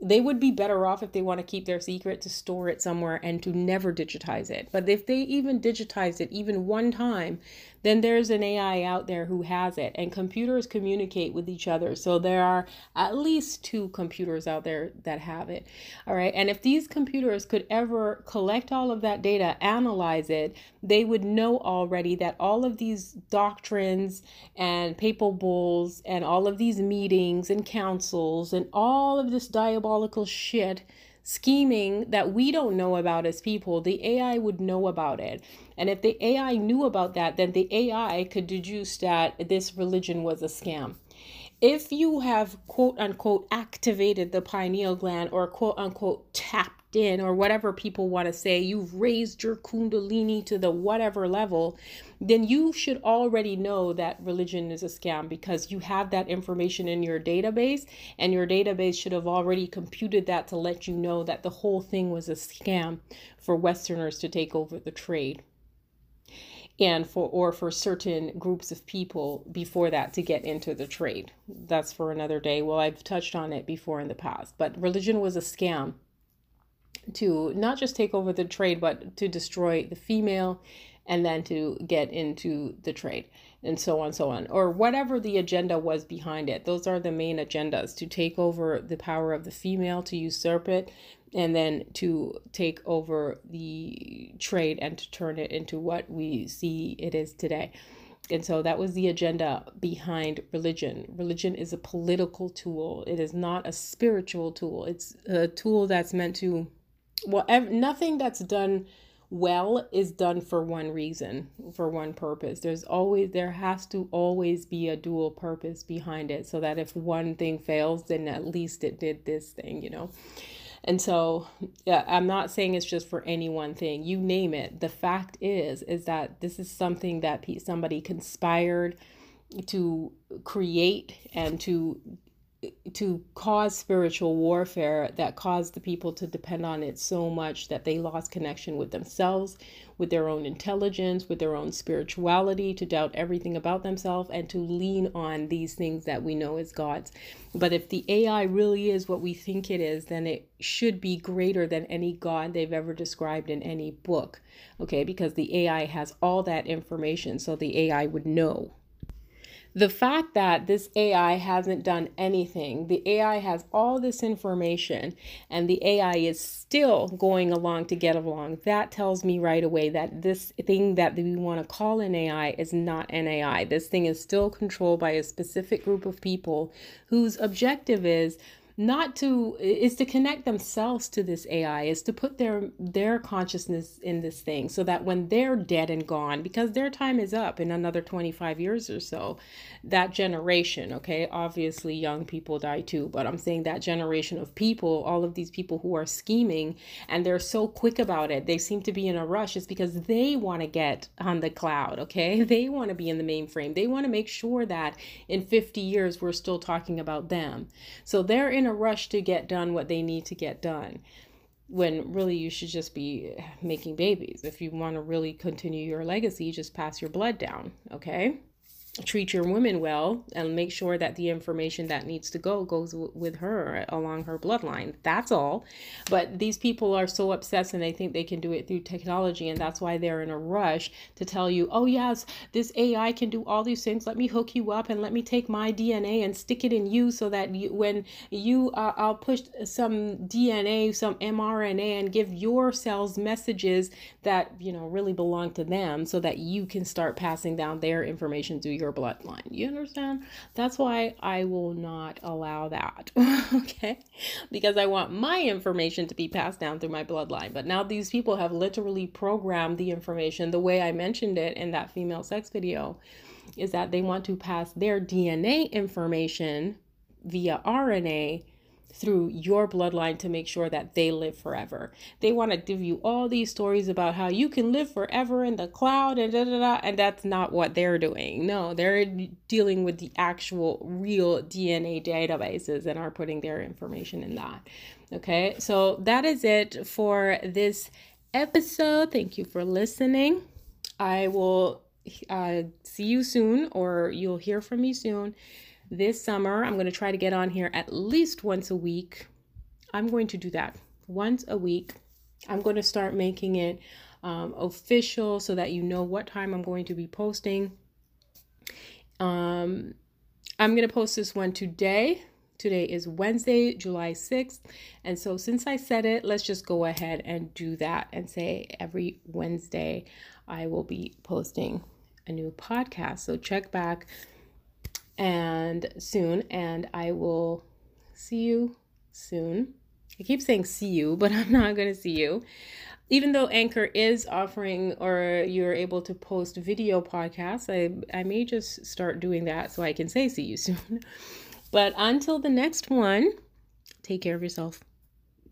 they would be better off if they want to keep their secret to store it somewhere and to never digitize it. But if they even digitize it even one time, then there's an AI out there who has it, and computers communicate with each other. So there are at least two computers out there that have it. All right. And if these computers could ever collect all of that data, analyze it, they would know already that all of these doctrines and papal bulls and all of these meetings and councils and all of this diabolical shit scheming that we don't know about as people, the AI would know about it. And if the AI knew about that, then the AI could deduce that this religion was a scam. If you have quote unquote activated the pineal gland or quote unquote tapped in or whatever people want to say, you've raised your kundalini to the whatever level, then you should already know that religion is a scam because you have that information in your database and your database should have already computed that to let you know that the whole thing was a scam for westerners to take over the trade and for or for certain groups of people before that to get into the trade. That's for another day. Well i've touched on it before in the past but religion was a scam to not just take over the trade, but to destroy the female and then to get into the trade and so on so on or whatever the agenda was behind it those are the main agendas to take over the power of the female to usurp it and then to take over the trade and to turn it into what we see it is today and so that was the agenda behind religion. Religion is a political tool, it is not a spiritual tool. It's a tool that's meant to well ev- nothing that's done well is done for one reason for one purpose. There's always there has to always be a dual purpose behind it so that if one thing fails then at least it did this thing you know? And so yeah i'm not saying it's just for any one thing. You name it. The fact is is that this is something that somebody conspired to create and to to cause spiritual warfare that caused the people to depend on it so much that they lost connection with themselves, with their own intelligence, with their own spirituality, to doubt everything about themselves, and to lean on these things that we know as gods. But if the AI really is what we think it is, then it should be greater than any god they've ever described in any book. Okay, because the AI has all that information, so the AI would know the fact that this AI hasn't done anything, the AI has all this information, and the AI is still going along to get along, that tells me right away that this thing that we want to call an AI is not an AI. This thing is still controlled by a specific group of people whose objective is not to is to connect themselves to this AI is to put their their consciousness in this thing so that when they're dead and gone because their time is up in another 25 years or so that generation okay? Obviously young people die too but I'm saying that generation of people all of these people who are scheming and they're so quick about it they seem to be in a rush it's because they want to get on the cloud okay? They want to be in the mainframe. They want to make sure that in 50 years we're still talking about them. So they're in in rush to get done what they need to get done when really you should just be making babies. If you want to really continue your legacy, just pass your blood down, okay? Treat your women well and make sure that the information that needs to go goes w- with her along her bloodline. That's all. But these people are so obsessed and they think they can do it through technology. And that's why they're in a rush to tell you, oh, yes, this AI can do all these things. Let me hook you up and let me take my DNA and stick it in you so that you, when you, uh, I'll push some DNA, some mRNA and give your cells messages that, you know, really belong to them so that you can start passing down their information to your bloodline. You understand? That's why I will not allow that. okay? Because I want my information to be passed down through my bloodline. But now these people have literally programmed the information the way I mentioned it in that female sex video is that they want to pass their DNA information via RNA through your bloodline to make sure that they live forever. They want to give you all these stories about how you can live forever in the cloud and da da da, and that's not what they're doing. No, they're dealing with the actual real DNA databases and are putting their information in that. Okay, so that is it for this episode. Thank you for listening. I will uh, see you soon, or you'll hear from me soon this summer, I'm going to try to get on here at least once a week. I'm going to do that once a week. I'm going to start making it um, official so that you know what time I'm going to be posting. Um, I'm going to post this one today. Today is Wednesday, July 6th. And so, since I said it, let's just go ahead and do that and say every Wednesday I will be posting a new podcast. So, check back and soon, and I will see you soon. I keep saying see you, but I'm not going to see you. Even though Anchor is offering or you're able to post video podcasts, I, I may just start doing that so I can say see you soon. But until the next one, take care of yourself.